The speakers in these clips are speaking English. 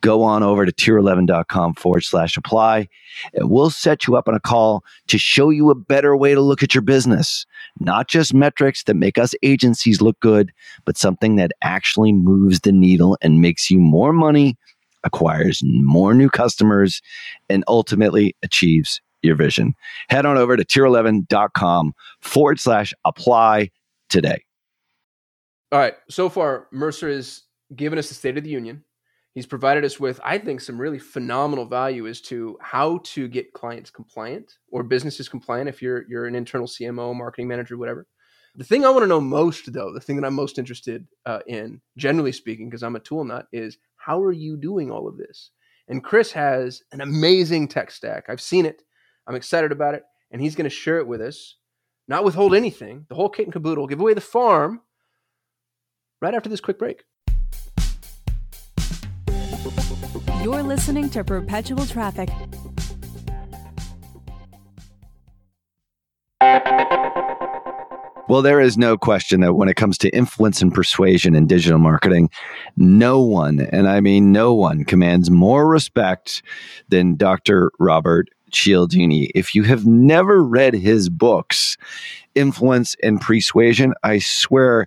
go on over to tier11.com forward slash apply and we'll set you up on a call to show you a better way to look at your business. Not just metrics that make us agencies look good, but something that actually moves the needle and makes you more money, acquires more new customers, and ultimately achieves your vision. Head on over to tier11.com forward slash apply today. All right. So far, Mercer has given us the State of the Union. He's provided us with, I think, some really phenomenal value as to how to get clients compliant or businesses compliant if you're you're an internal CMO, marketing manager, whatever. The thing I want to know most, though, the thing that I'm most interested uh, in, generally speaking, because I'm a tool nut, is how are you doing all of this? And Chris has an amazing tech stack. I've seen it. I'm excited about it, and he's going to share it with us. Not withhold anything. The whole kit and caboodle. Give away the farm right after this quick break. You're listening to Perpetual Traffic. Well, there is no question that when it comes to influence and persuasion in digital marketing, no one, and I mean no one, commands more respect than Dr. Robert Cialdini. If you have never read his books, Influence and Persuasion, I swear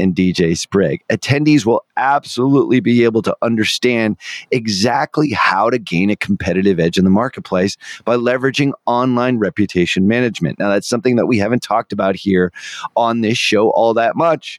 and DJ Sprigg. Attendees will absolutely be able to understand exactly how to gain a competitive edge in the marketplace by leveraging online reputation management. Now, that's something that we haven't talked about here on this show all that much.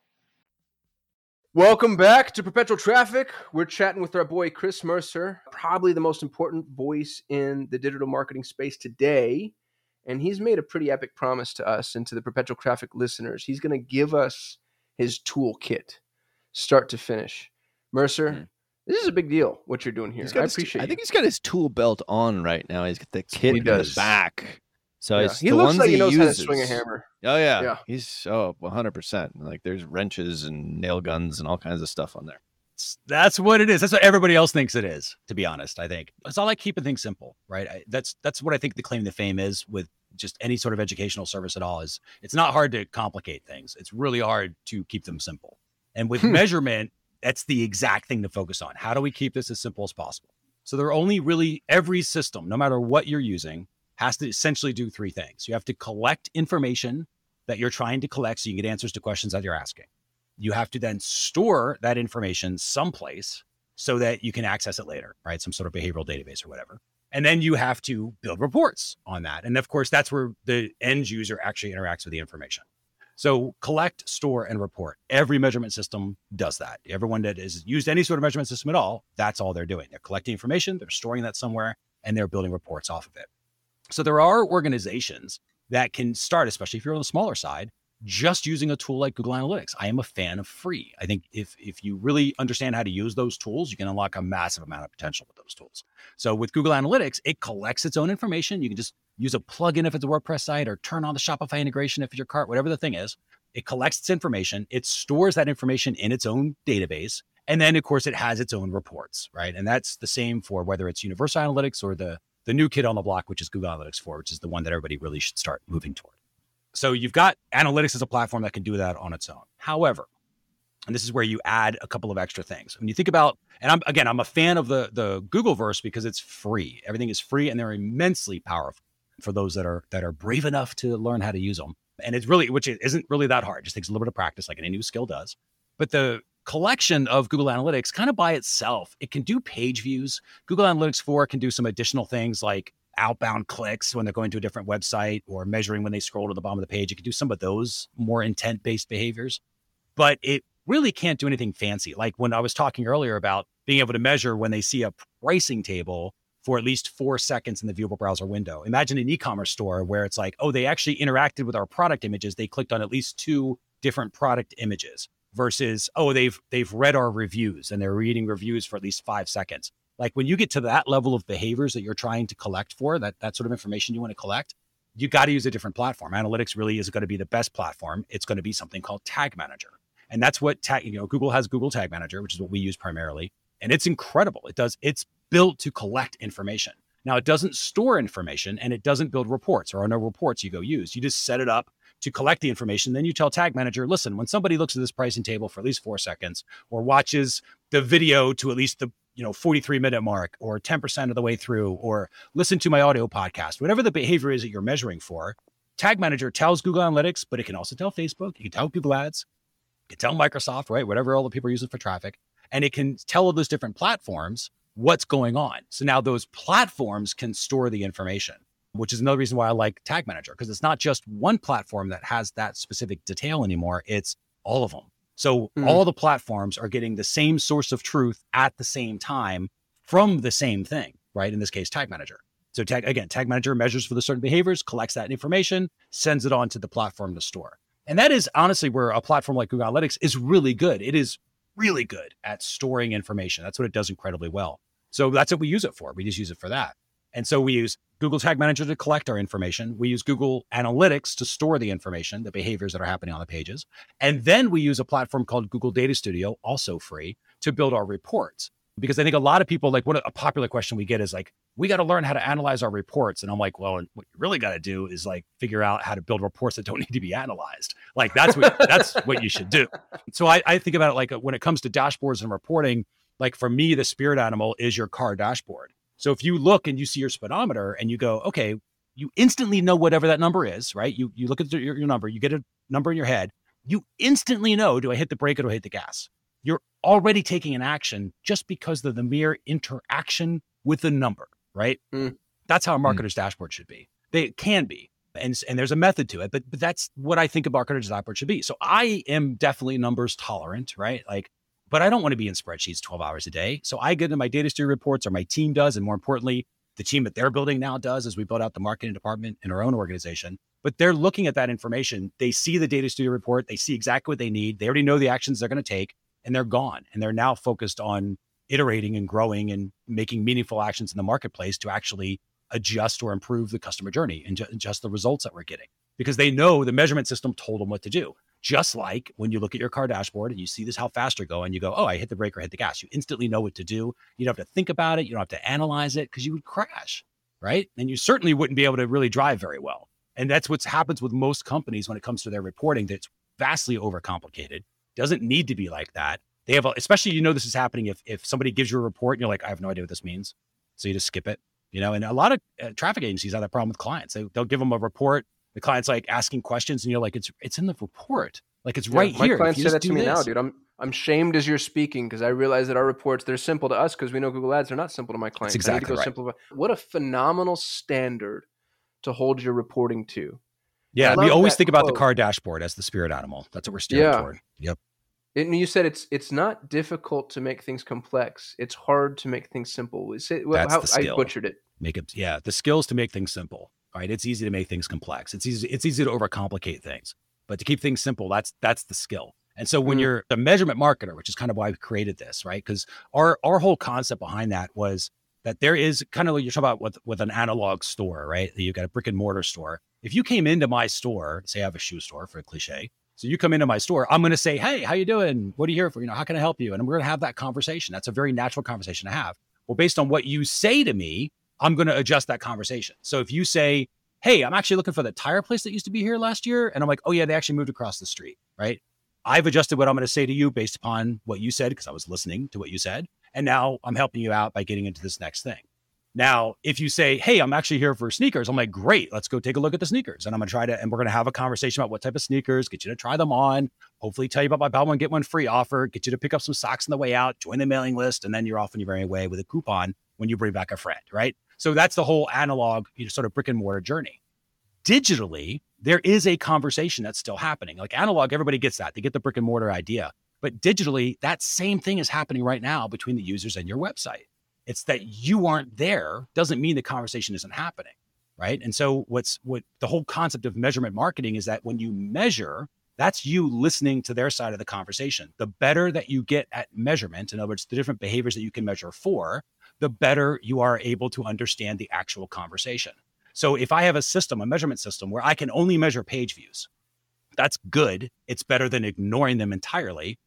Welcome back to Perpetual Traffic. We're chatting with our boy Chris Mercer, probably the most important voice in the digital marketing space today. And he's made a pretty epic promise to us and to the Perpetual Traffic listeners. He's going to give us his toolkit, start to finish. Mercer, mm. this is a big deal what you're doing here. I appreciate. I think he's got his tool belt on right now. He's got the kit he in the back. So yeah. he looks like he, he knows uses. how to swing a hammer. Oh yeah, yeah. he's oh 100 percent. Like there's wrenches and nail guns and all kinds of stuff on there. That's what it is. That's what everybody else thinks it is. To be honest, I think it's all like keeping things simple, right? I, that's that's what I think the claim to fame is with just any sort of educational service at all. Is it's not hard to complicate things. It's really hard to keep them simple. And with hmm. measurement, that's the exact thing to focus on. How do we keep this as simple as possible? So there are only really every system, no matter what you're using, has to essentially do three things. You have to collect information that you're trying to collect so you can get answers to questions that you're asking. You have to then store that information someplace so that you can access it later, right? Some sort of behavioral database or whatever. And then you have to build reports on that. And of course, that's where the end user actually interacts with the information. So collect, store, and report. Every measurement system does that. Everyone that has used any sort of measurement system at all, that's all they're doing. They're collecting information, they're storing that somewhere, and they're building reports off of it. So there are organizations that can start, especially if you're on the smaller side, just using a tool like Google Analytics. I am a fan of free. I think if if you really understand how to use those tools, you can unlock a massive amount of potential with those tools. So with Google Analytics, it collects its own information. You can just use a plugin if it's a WordPress site or turn on the Shopify integration if it's your cart, whatever the thing is. It collects its information, it stores that information in its own database, And then, of course, it has its own reports, right? And that's the same for whether it's Universal Analytics or the the new kid on the block, which is Google Analytics 4, which is the one that everybody really should start moving toward. So you've got analytics as a platform that can do that on its own. However, and this is where you add a couple of extra things. When you think about, and I'm again, I'm a fan of the the Google verse because it's free. Everything is free and they're immensely powerful for those that are that are brave enough to learn how to use them. And it's really, which isn't really that hard. It just takes a little bit of practice, like any new skill does. But the collection of Google Analytics kind of by itself, it can do page views. Google Analytics 4 can do some additional things like outbound clicks when they're going to a different website or measuring when they scroll to the bottom of the page. It can do some of those more intent based behaviors, but it really can't do anything fancy. Like when I was talking earlier about being able to measure when they see a pricing table for at least four seconds in the viewable browser window. Imagine an e-commerce store where it's like, oh, they actually interacted with our product images. They clicked on at least two different product images versus, oh, they've they've read our reviews and they're reading reviews for at least five seconds. Like when you get to that level of behaviors that you're trying to collect for, that that sort of information you want to collect, you got to use a different platform. Analytics really is going to be the best platform. It's going to be something called Tag Manager. And that's what tag, you know, Google has Google Tag Manager, which is what we use primarily. And it's incredible. It does, it's built to collect information. Now, it doesn't store information and it doesn't build reports. Are no reports you go use. You just set it up to collect the information. Then you tell Tag Manager, listen, when somebody looks at this pricing table for at least four seconds or watches the video to at least the you know 43 minute mark or 10% of the way through or listen to my audio podcast whatever the behavior is that you're measuring for tag manager tells google analytics but it can also tell facebook it can tell google ads it can tell microsoft right whatever all the people are using for traffic and it can tell all those different platforms what's going on. So now those platforms can store the information, which is another reason why I like Tag Manager, because it's not just one platform that has that specific detail anymore, it's all of them. So mm. all the platforms are getting the same source of truth at the same time from the same thing, right? In this case, Tag Manager. So tag again, Tag Manager measures for the certain behaviors, collects that information, sends it on to the platform to store. And that is honestly where a platform like Google Analytics is really good. It is really good at storing information. That's what it does incredibly well. So that's what we use it for. We just use it for that. And so we use Google Tag Manager to collect our information. We use Google Analytics to store the information, the behaviors that are happening on the pages. And then we use a platform called Google Data Studio, also free, to build our reports. Because I think a lot of people, like, what a popular question we get is like, we got to learn how to analyze our reports. And I'm like, well, what you really got to do is like figure out how to build reports that don't need to be analyzed. Like that's what that's what you should do. So I, I think about it like when it comes to dashboards and reporting, like for me, the spirit animal is your car dashboard. So if you look and you see your speedometer and you go, okay, you instantly know whatever that number is, right? You you look at your, your number, you get a number in your head, you instantly know, do I hit the brake or do I hit the gas? You're already taking an action just because of the mere interaction with the number, right? Mm. That's how a hmm. marketer's mm. dashboard should be. They can be. And, and there's a method to it, but, but that's what I think a marketer's dashboard should be. So I am definitely numbers tolerant, right? Like but I don't want to be in spreadsheets 12 hours a day. So I get into my data studio reports or my team does. And more importantly, the team that they're building now does as we build out the marketing department in our own organization. But they're looking at that information. They see the data studio report. They see exactly what they need. They already know the actions they're going to take and they're gone. And they're now focused on iterating and growing and making meaningful actions in the marketplace to actually adjust or improve the customer journey and adjust the results that we're getting because they know the measurement system told them what to do. Just like when you look at your car dashboard and you see this how fast you're going, you go, oh, I hit the brake or hit the gas. You instantly know what to do. You don't have to think about it. You don't have to analyze it because you would crash, right? And you certainly wouldn't be able to really drive very well. And that's what happens with most companies when it comes to their reporting. That's vastly overcomplicated. Doesn't need to be like that. They have, a, especially you know, this is happening if if somebody gives you a report and you're like, I have no idea what this means, so you just skip it. You know, and a lot of uh, traffic agencies have that problem with clients. They, they'll give them a report the client's like asking questions and you're like, it's it's in the report. Like it's yeah, right my here. My client said that to me this. now, dude. I'm I'm shamed as you're speaking because I realize that our reports they're simple to us because we know Google Ads are not simple to my clients. That's exactly right. Simplify. What a phenomenal standard to hold your reporting to. Yeah, we always think quote. about the car dashboard as the spirit animal. That's what we're steering yeah. toward. Yep. And you said it's it's not difficult to make things complex. It's hard to make things simple. Say, That's how, the skill. I butchered it. Make it. Yeah, the skills to make things simple right? It's easy to make things complex. It's easy, it's easy to overcomplicate things. But to keep things simple, that's that's the skill. And so when mm. you're a measurement marketer, which is kind of why we created this, right? Because our our whole concept behind that was that there is kind of like you're talking about with with an analog store, right? You've got a brick and mortar store. If you came into my store, say I have a shoe store for a cliche, So you come into my store, I'm going to say, "Hey, how you doing? What are you here for? You know, how can I help you?" And we're going to have that conversation. That's a very natural conversation to have. Well, based on what you say to me, I'm going to adjust that conversation. So if you say, "Hey, I'm actually looking for the tire place that used to be here last year," and I'm like, "Oh yeah, they actually moved across the street," right? I've adjusted what I'm going to say to you based upon what you said because I was listening to what you said, and now I'm helping you out by getting into this next thing. Now, if you say, Hey, I'm actually here for sneakers, I'm like, Great, let's go take a look at the sneakers. And I'm going to try to, and we're going to have a conversation about what type of sneakers, get you to try them on, hopefully tell you about my buy one, get one free offer, get you to pick up some socks on the way out, join the mailing list, and then you're off on your merry way with a coupon when you bring back a friend, right? So that's the whole analog, you know, sort of brick and mortar journey. Digitally, there is a conversation that's still happening. Like analog, everybody gets that. They get the brick and mortar idea. But digitally, that same thing is happening right now between the users and your website. It's that you aren't there doesn't mean the conversation isn't happening, right? And so what's what the whole concept of measurement marketing is that when you measure, that's you listening to their side of the conversation. The better that you get at measurement, in other words, the different behaviors that you can measure for, the better you are able to understand the actual conversation. So if I have a system, a measurement system where I can only measure page views, that's good. It's better than ignoring them entirely,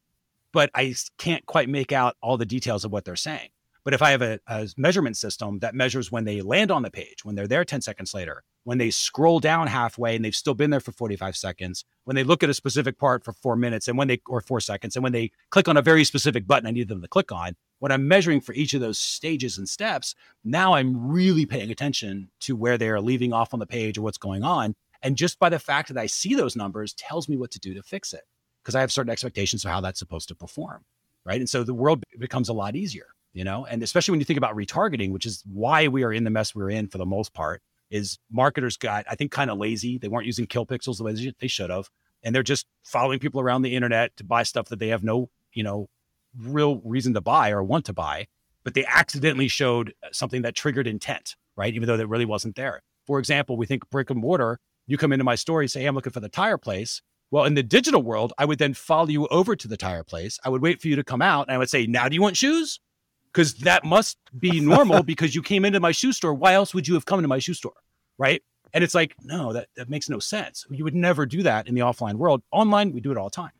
but I can't quite make out all the details of what they're saying. But if I have a, a, measurement system that measures when they land on the page, when they're there 10 seconds later, when they scroll down halfway and they've still been there for 45 seconds, when they look at a specific part for four minutes and when they, or four seconds, and when they click on a very specific button I need them to click on, when I'm measuring for each of those stages and steps, now I'm really paying attention to where they are leaving off on the page or what's going on. And just by the fact that I see those numbers tells me what to do to fix it because I have certain expectations of how that's supposed to perform. Right. And so the world becomes a lot easier you know and especially when you think about retargeting which is why we are in the mess we're in for the most part is marketers got i think kind of lazy they weren't using kill pixels the way they should have and they're just following people around the internet to buy stuff that they have no you know real reason to buy or want to buy but they accidentally showed uh, something that triggered intent right even though that really wasn't there for example we think brick and mortar you come into my store you say hey, i'm looking for the tire place well, in the digital world, I would then follow you over to the tire place. I would wait for you to come out and I would say, Now, do you want shoes? because that must be normal because you came into my shoe store. Why else would you have come to my shoe store? Right. And it's like, no, that, that makes no sense. You would never do that in the offline world. Online, we do it all the time.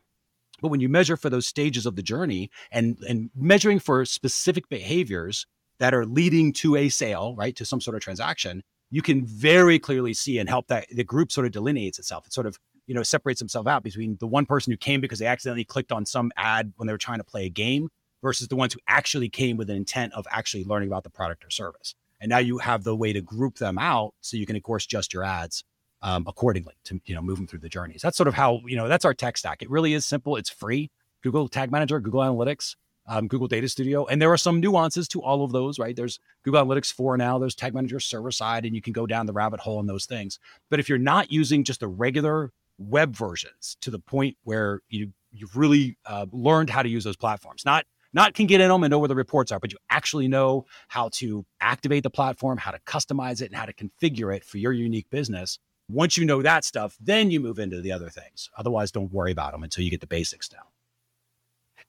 But when you measure for those stages of the journey and, and measuring for specific behaviors that are leading to a sale, right, to some sort of transaction, you can very clearly see and help that the group sort of delineates itself. It sort of, you know, separates himself out between the one person who came because they accidentally clicked on some ad when they were trying to play a game versus the ones who actually came with an intent of actually learning about the product or service. And now you have the way to group them out so you can, of course, adjust your ads um, accordingly to, you know, move them through the journeys. That's sort of how, you know, that's our tech stack. It really is simple. It's free. Google Tag Manager, Google Analytics, um, Google Data Studio. And there are some nuances to all of those, right? There's Google Analytics 4 now, there's Tag Manager server side, and you can go down the rabbit hole in those things. But if you're not using just the regular web versions to the point where you, you've really uh, learned how to use those platforms, not not can get in them and know where the reports are, but you actually know how to activate the platform, how to customize it, and how to configure it for your unique business. Once you know that stuff, then you move into the other things. Otherwise, don't worry about them until you get the basics down.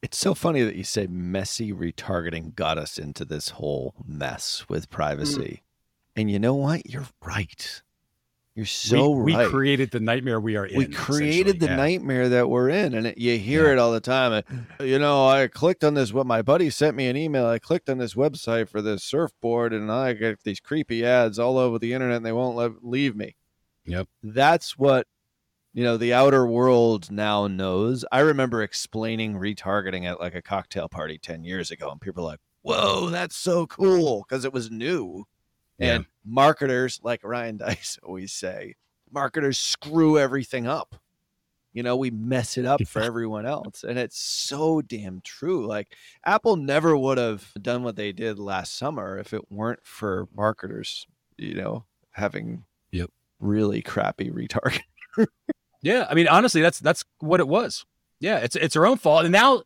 It's so funny that you say messy retargeting got us into this whole mess with privacy. Mm. And you know what? You're right. You're so we, right. We created the nightmare we are in. We created the yeah. nightmare that we're in, and it, you hear yeah. it all the time. You know, I clicked on this. What my buddy sent me an email. I clicked on this website for this surfboard, and I get these creepy ads all over the internet, and they won't let, leave me. Yep, that's what you know the outer world now knows. I remember explaining retargeting at like a cocktail party ten years ago, and people were like, "Whoa, that's so cool!" because it was new and marketers, like Ryan Deiss always say, marketers screw everything up. You know, we mess it up for everyone else. And it's so damn true. Like Apple never would have done what they did last summer if it weren't for marketers, you know, having yep. Really crappy retargeting. yeah. I mean, honestly, that's that's what it was. Yeah, it's it's our own fault. And now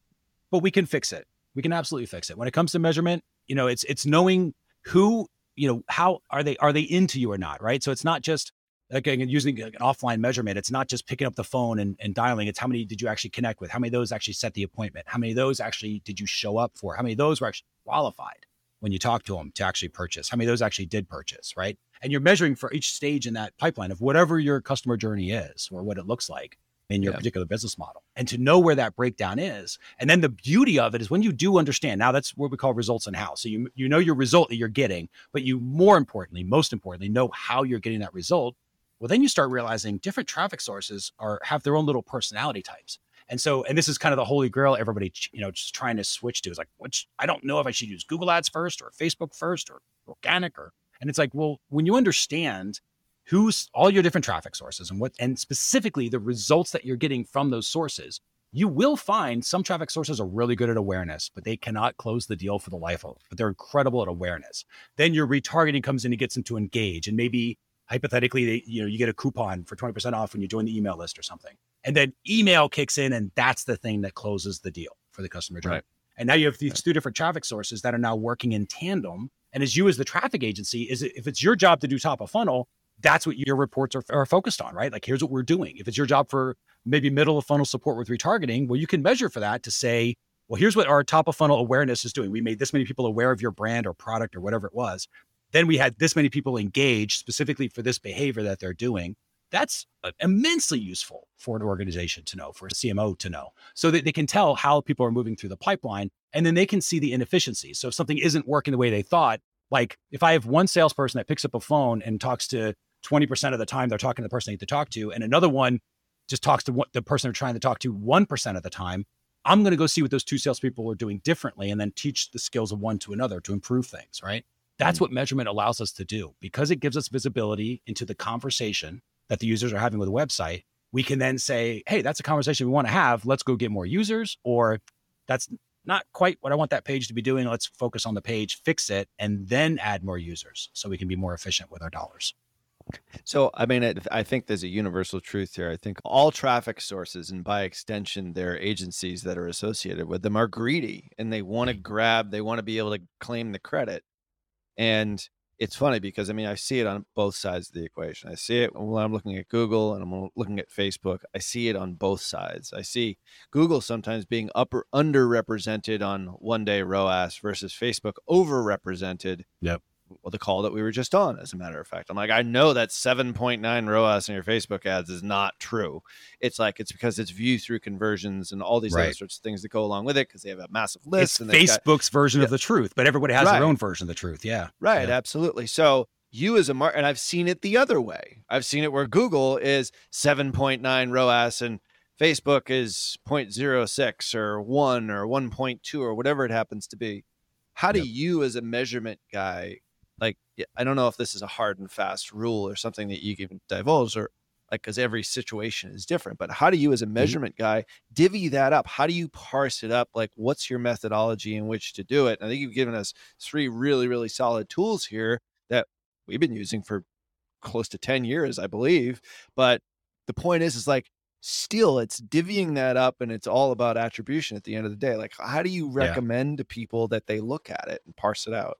but we can fix it. We can absolutely fix it. When it comes to measurement, you know, it's it's knowing who you know how are they are they into you or not right so it's not just again using an offline measurement it's not just picking up the phone and, and dialing it's how many did you actually connect with how many of those actually set the appointment how many of those actually did you show up for how many of those were actually qualified when you talk to them to actually purchase how many of those actually did purchase right and you're measuring for each stage in that pipeline of whatever your customer journey is or what it looks like in your Yeah. particular business model and to know where that breakdown is. And then the beauty of it is when you do understand, now that's what we call results in house. So you you know your result that you're getting, but you more importantly, most importantly, know how you're getting that result. Well, then you start realizing different traffic sources are have their own little personality types. And so, and this is kind of the holy grail everybody, you know, just trying to switch to is like, which I don't know if I should use Google ads first or Facebook first or organic or, and it's like, well, when you understand who's all your different traffic sources and what, and specifically the results that you're getting from those sources, you will find some traffic sources are really good at awareness, but they cannot close the deal for the life of, but they're incredible at awareness. Then your retargeting comes in and gets them to engage. And maybe hypothetically, they, you know, you get a coupon for 20% off when you join the email list or something. And then email kicks in, and that's the thing that closes the deal for the customer journey. Right. And now you have these two different traffic sources that are now working in tandem. And as you, as the traffic agency, is if it's your job to do top of funnel, that's what your reports are, are focused on, right? Like, here's what we're doing. If it's your job for maybe middle of funnel support with retargeting, well, you can measure for that to say, well, here's what our top of funnel awareness is doing. We made this many people aware of your brand or product or whatever it was. Then we had this many people engaged specifically for this behavior that they're doing. That's uh, immensely useful for an organization to know, for a CMO to know, so that they can tell how people are moving through the pipeline and then they can see the inefficiencies. So if something isn't working the way they thought, like if I have one salesperson that picks up a phone and talks to 20% of the time they're talking to the person they need to talk to, and another one just talks to what the person they're trying to talk to 1% of the time, I'm going to go see what those two salespeople are doing differently and then teach the skills of one to another to improve things, right? That's what measurement allows us to do because it gives us visibility into the conversation that the users are having with a website. We can then say, hey, that's a conversation we want to have. Let's go get more users. Or that's not quite what I want that page to be doing. Let's focus on the page, fix it, and then add more users so we can be more efficient with our dollars. So, I mean, I think there's a universal truth here. I think all traffic sources, and by extension, their agencies that are associated with them, are greedy and they want to mm-hmm. grab, they want to be able to claim the credit. And it's funny because, I mean, I see it on both sides of the equation. I see it when I'm looking at Google and I'm looking at Facebook. I see it on both sides. I see Google sometimes being upper underrepresented on one day ROAS versus Facebook overrepresented well, the call that we were just on, as a matter of fact. I'm like, I know that 7.9 ROAS in your Facebook ads is not true. It's like it's because it's view through conversions and all these other sorts of things that go along with it because they have a massive list. It's and they've got- Facebook's version Yeah. of the truth, but everybody has Right. their own version of the truth. Yeah. Right, Yeah. absolutely. So you as a mark, and I've seen it the other way. I've seen it where Google is 7.9 ROAS and Facebook is 0.06 or 1 or 1.2 or whatever it happens to be. How do Yep. you as a measurement guy I don't know if this is a hard and fast rule or something that you can divulge or like because every situation is different, but how do you as a mm-hmm. measurement guy divvy that up? How do you parse it up? Like what's your methodology in which to do it? And I think you've given us three really, really solid tools here that we've been using for close to 10 years, I believe. But the point is, is like still it's divvying that up and it's all about attribution at the end of the day. Like, how do you Yeah. recommend to people that they look at it and parse it out?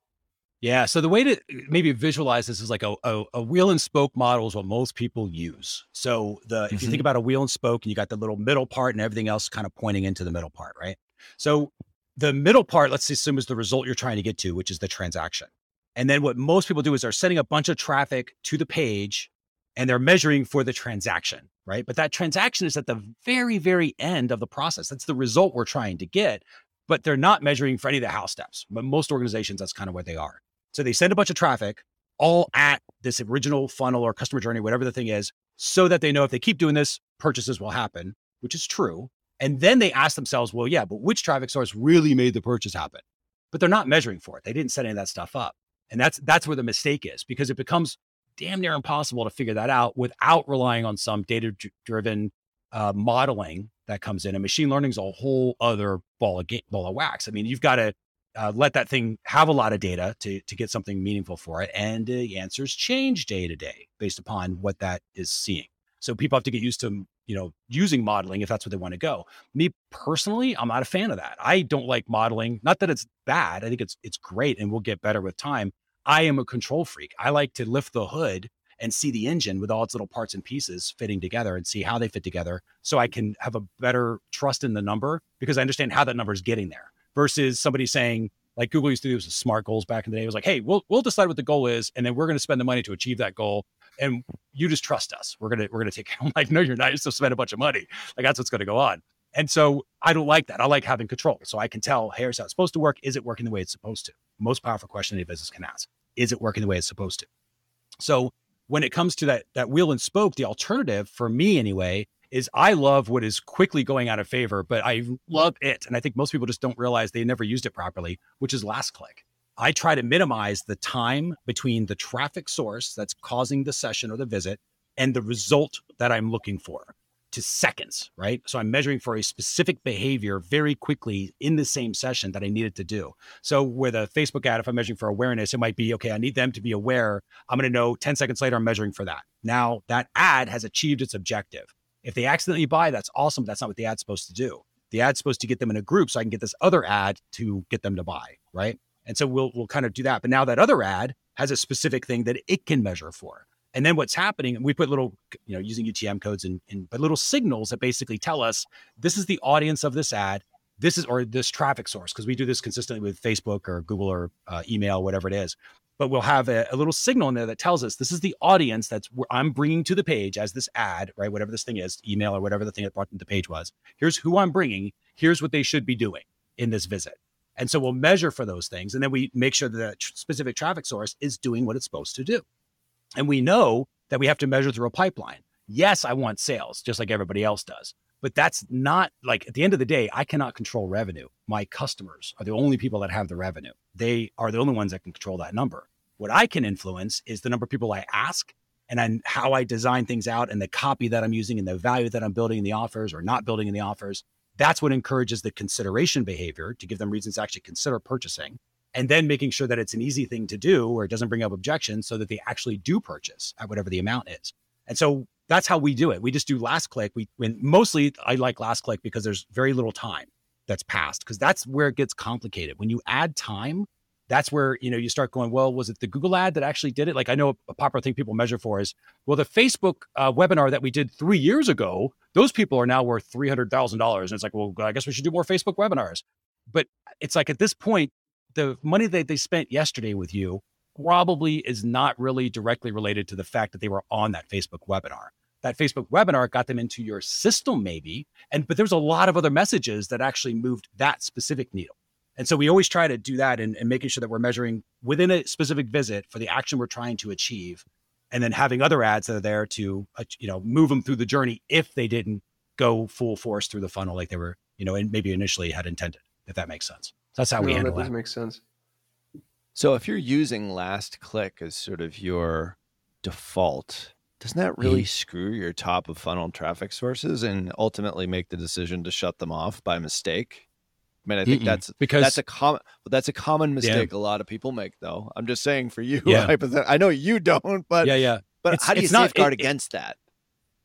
Yeah. So the way to maybe visualize this is like a, a, a wheel and spoke model is what most people use. So the if you Mhm. think about a wheel and spoke and you got the little middle part and everything else kind of pointing into the middle part, right? So the middle part, let's assume is the result you're trying to get to, which is the transaction. And then what most people do is they're sending a bunch of traffic to the page and they're measuring for the transaction, right? But that transaction is at the very, very end of the process. That's the result we're trying to get, but they're not measuring for any of the house steps. But most organizations, that's kind of where they are. So they send a bunch of traffic all at this original funnel or customer journey, whatever the thing is, so that they know if they keep doing this, purchases will happen, which is true. And then they ask themselves, well, yeah, but which traffic source really made the purchase happen? But they're not measuring for it. They didn't set any of that stuff up. And that's that's where the mistake is because it becomes damn near impossible to figure that out without relying on some data driven uh, modeling that comes in. And machine learning is a whole other ball of ga- ball of wax. I mean, you've got to uh, let that thing have a lot of data to to get something meaningful for it, and the answers change day to day based upon what that is seeing. So people have to get used to you know using modeling if that's what they want to go. Me personally, I'm not a fan of that. I don't like modeling. Not that it's bad. I think it's it's great, and we'll get better with time. I am a control freak. I like to lift the hood and see the engine with all its little parts and pieces fitting together and see how they fit together so I can have a better trust in the number because I understand how that number is getting there versus somebody saying like Google used to do with smart goals back in the day. It was like, hey, we'll we'll decide what the goal is, and then we're going to spend the money to achieve that goal. and you just trust us. We're gonna we're gonna take. I'm like, no, you're not. You're still spend a bunch of money. Like that's what's gonna go on. And so I don't like that. I like having control. So I can tell, hey, here's how it's supposed to work. Is it working the way it's supposed to? Most powerful question any business can ask. Is it working the way it's supposed to? So when it comes to that that wheel and spoke, the alternative for me anyway is I love what is quickly going out of favor, but I love it. And I think most people just don't realize they never used it properly, which is last click. I try to minimize the time between the traffic source that's causing the session or the visit and the result that I'm looking for to seconds, right? So I'm measuring for a specific behavior very quickly in the same session that I needed to do. So with a Facebook ad, if I'm measuring for awareness, it might be okay, I need them to be aware. I'm going to know 10 seconds later, I'm measuring for that. Now that ad has achieved its objective. If they accidentally buy, that's awesome. That's not what the ad's supposed to do. The ad's supposed to get them in a group so I can get this other ad to get them to buy, right? And so we'll we'll kind of do that. But now that other ad has a specific thing that it can measure for. And then what's happening, we put little, you know, using UTM codes and, and but little signals that basically tell us this is the audience of this ad, this is or this traffic source because we do this consistently with Facebook or Google or uh, email, whatever it is. But we'll have a, a, little signal in there that tells us this is the audience that's I'm bringing to the page as this ad, right? Whatever this thing is, email or whatever the thing that brought them to the page was. Here's who I'm bringing. Here's what they should be doing in this visit. And so we'll measure for those things, and then we make sure that that specific traffic source is doing what it's supposed to do. And we know that we have to measure through a pipeline. Yes, I want sales just like everybody else does. But that's not like at the end of the day, I cannot control revenue. My customers are the only people that have the revenue. They are the only ones that can control that number. What I can influence is the number of people I ask and then how I design things out and the copy that I'm using and the value that I'm building in the offers or not building in the offers. That's what encourages the consideration behavior to give them reasons to actually consider purchasing and then making sure that it's an easy thing to do or it doesn't bring up objections so that they actually do purchase at whatever the amount is. And so that's how we do it. We just do last click. We when mostly I like last click because there's very little time that's passed because that's where it gets complicated. When you add time, that's where you know you start going well was it the google ad that actually did it like i know a popular thing people measure for is well the facebook uh, webinar that we did three years ago those people are now worth $300000 and it's like well i guess we should do more facebook webinars but it's like at this point the money that they spent yesterday with you probably is not really directly related to the fact that they were on that Facebook webinar. That Facebook webinar got them into your system, maybe, and but there's a lot of other messages that actually moved that specific needle. And so we always try to do that and, and making sure that we're measuring within a specific visit for the action we're trying to achieve, and then having other ads that are there to uh, you know move them through the journey if they didn't go full force through the funnel like they were you know and maybe initially had intended. If that makes sense. So that's how no, we handle that. Doesn't that. make sense. So if you're using last click as sort of your default, doesn't that really mm-hmm. screw your top of funnel traffic sources and ultimately make the decision to shut them off by mistake? I mean, I think Mm-mm. that's because that's a common that's a common mistake yeah. a lot of people make, though. I'm just saying for you, yeah. I know you don't, but yeah, yeah. But it's, how do you safeguard it, against that?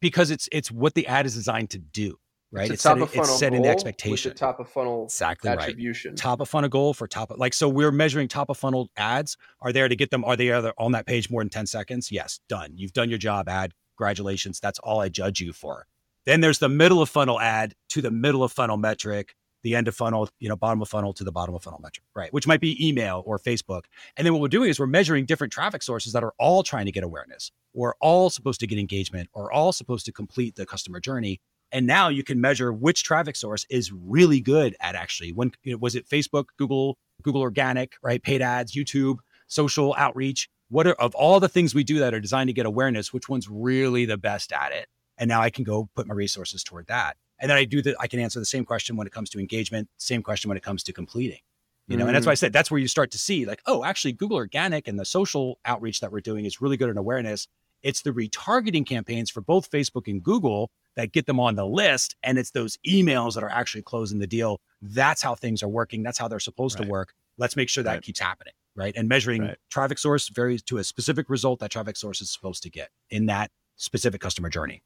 Because it's it's what the ad is designed to do right? It's, top setting, it's setting the expectation. The top of funnel exactly attribution. Right. Top of funnel goal for top of like so we're measuring top of funnel ads are there to get them. Are they either on that page more than 10 seconds? Yes, done. You've done your job, ad. Congratulations. That's all I judge you for. Then there's the middle of funnel ad to the middle of funnel metric, the end of funnel, you know, bottom of funnel to the bottom of funnel metric, right? Which might be email or Facebook. And then what we're doing is we're measuring different traffic sources that are all trying to get awareness or all supposed to get engagement or all supposed to complete the customer journey and now you can measure which traffic source is really good at actually when you know, was it Facebook, Google, Google organic, right? Paid ads, YouTube, social outreach. What are of all the things we do that are designed to get awareness, which one's really the best at it? And now I can go put my resources toward that. And then I do that. I can answer the same question when it comes to engagement, same question when it comes to completing. You know, mm-hmm. and that's why I said that's where you start to see like, oh, actually, Google Organic and the social outreach that we're doing is really good in awareness. It's the retargeting campaigns for both Facebook and Google that get them on the list. And it's those emails that are actually closing the deal. That's how things are working. That's how they're supposed right. to work. Let's make sure that right. keeps happening. Right. And measuring right. traffic source varies to a specific result that traffic source is supposed to get in that specific customer journey.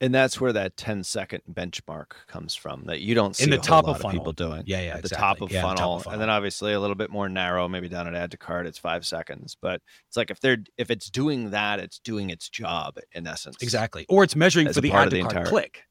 And that's where that 10 second benchmark comes from that you don't see in the top of, funnel. people doing. Yeah, yeah. At exactly. the top of, yeah, funnel, top of funnel. And then obviously a little bit more narrow, maybe down at add to cart, it's five seconds. But it's like if they're if it's doing that, it's doing its job in essence. Exactly. Or it's measuring for the add to cart entire... click.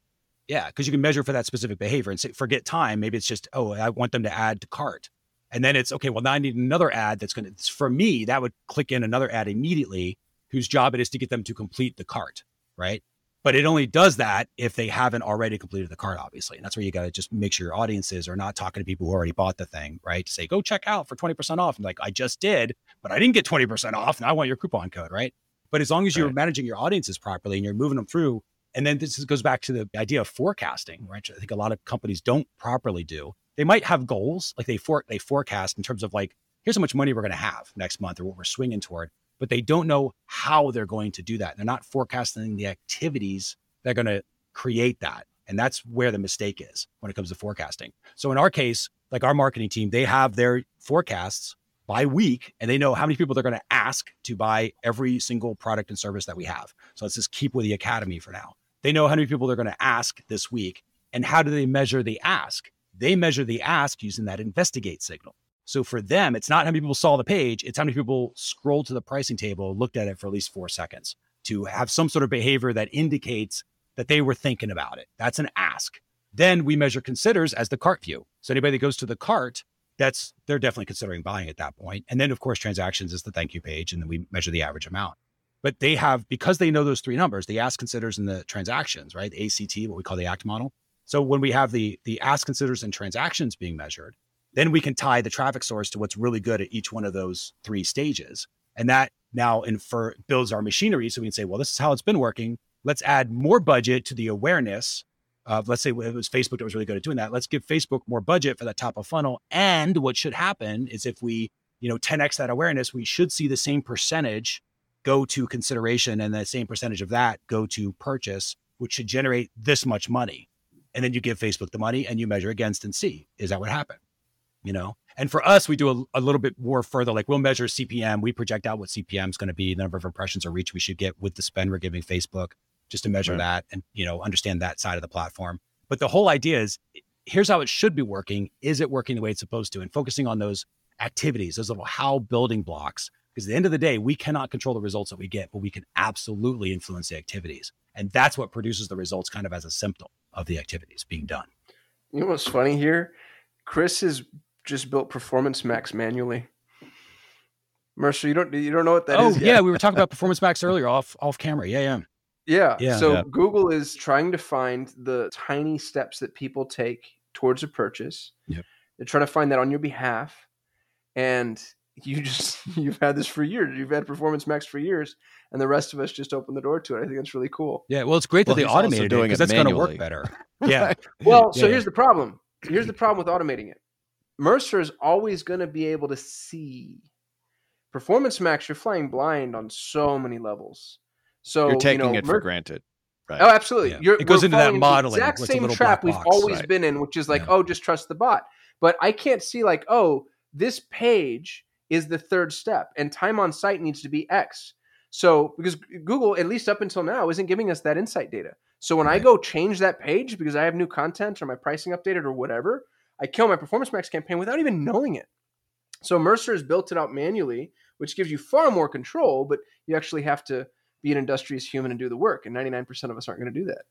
Yeah, because you can measure for that specific behavior and say, forget time. Maybe it's just, oh, I want them to add to cart. And then it's okay, well, now I need another ad that's gonna for me, that would click in another ad immediately whose job it is to get them to complete the cart, right? But it only does that if they haven't already completed the cart, obviously. And that's where you got to just make sure your audiences are not talking to people who already bought the thing, right? To say, go check out for 20% off. And like, I just did, but I didn't get 20% off. And I want your coupon code, right? But as long as you're Right. managing your audiences properly and you're moving them through, and then this goes back to the idea of forecasting, right? I think a lot of companies don't properly do. They might have goals, like they for they forecast in terms of like, here's how much money we're going to have next month or what we're swinging toward, but they don't know how they're going to do that. They're not forecasting the activities that are going to create that. And that's where the mistake is when it comes to forecasting. So in our case, like our marketing team, they have their forecasts by week and they know how many people they're going to ask to buy every single product and service that we have. So let's just keep with the academy for now. They know how many people they're going to ask this week. And how do they measure the ask? They measure the ask using that investigate signal. So for them, it's not how many people saw the page, it's how many people scrolled to the pricing table, looked at it for at least four seconds to have some sort of behavior that indicates that they were thinking about it. That's an ask. Then we measure considers as the cart view. So anybody that goes to the cart, that's they're definitely considering buying at that point. And then of course transactions is the thank you page, and then we measure the average amount. But they have because they know those three numbers, the ask considers and the transactions, right? The ACT, what we call the ACT model. So when we have the the ask considers and transactions being measured, then we can tie the traffic source to what's really good at each one of those three stages. And that now infer builds our machinery. So we can say, well, this is how it's been working. Let's add more budget to the awareness of, let's say it was Facebook that was really good at doing that. Let's give Facebook more budget for that top of funnel. And what should happen is if we, you know, 10x that awareness, we should see the same percentage go to consideration and the same percentage of that go to purchase, which should generate this much money. And then you give Facebook the money and you measure against and see, is that what happened? You know? And for us, we do a, a little bit more further. Like we'll measure CPM. We project out what CPM is going to be, the number of impressions or reach we should get with the spend we're giving Facebook, just to measure Right. that and you know understand that side of the platform. But the whole idea is, here's how it should be working. Is it working the way it's supposed to? And focusing on those activities, those little how building blocks. Because at the end of the day, we cannot control the results that we get, but we can absolutely influence the activities. And that's what produces the results kind of as a symptom of the activities being done. You know what's funny here? Chris has just built Performance Max manually. Mercer, you don't you don't know what that oh is? yet? yeah, we were talking about performance max earlier off off camera. Yeah, yeah. Yeah. Yeah. so Yeah. Google is trying to find the tiny steps that people take towards a purchase. Yep. They're trying to find that on your behalf. And you just you've had this for years. You've had Performance Max for years, and the rest of us just opened the door to it. I think that's really cool. Yeah, well, it's great that Well, they he's also automated it doing because that's going to work better. Yeah, Well, so Yeah. here's the problem. Here's the problem with automating it. Mercer is always going to be able to see Performance Max. You're flying blind on so many levels. So You're taking you know, it for granted. Right. Oh, absolutely. Yeah. You're, It goes into that falling modeling, The exact what's same little trap black we've box. always Right. been in, which is like, Yeah. oh, just trust the bot. But I can't see like, oh, this page is the third step, and time on site needs to be X. So because Google, at least up until now, isn't giving us that insight data. So when I go change that page because I have new content or my pricing updated or whatever, I kill my Performance Max campaign without even knowing it. So Mercer has built it out manually, which gives you far more control, but you actually have to be an industrious human and do the work. And 99% of us aren't going to do that.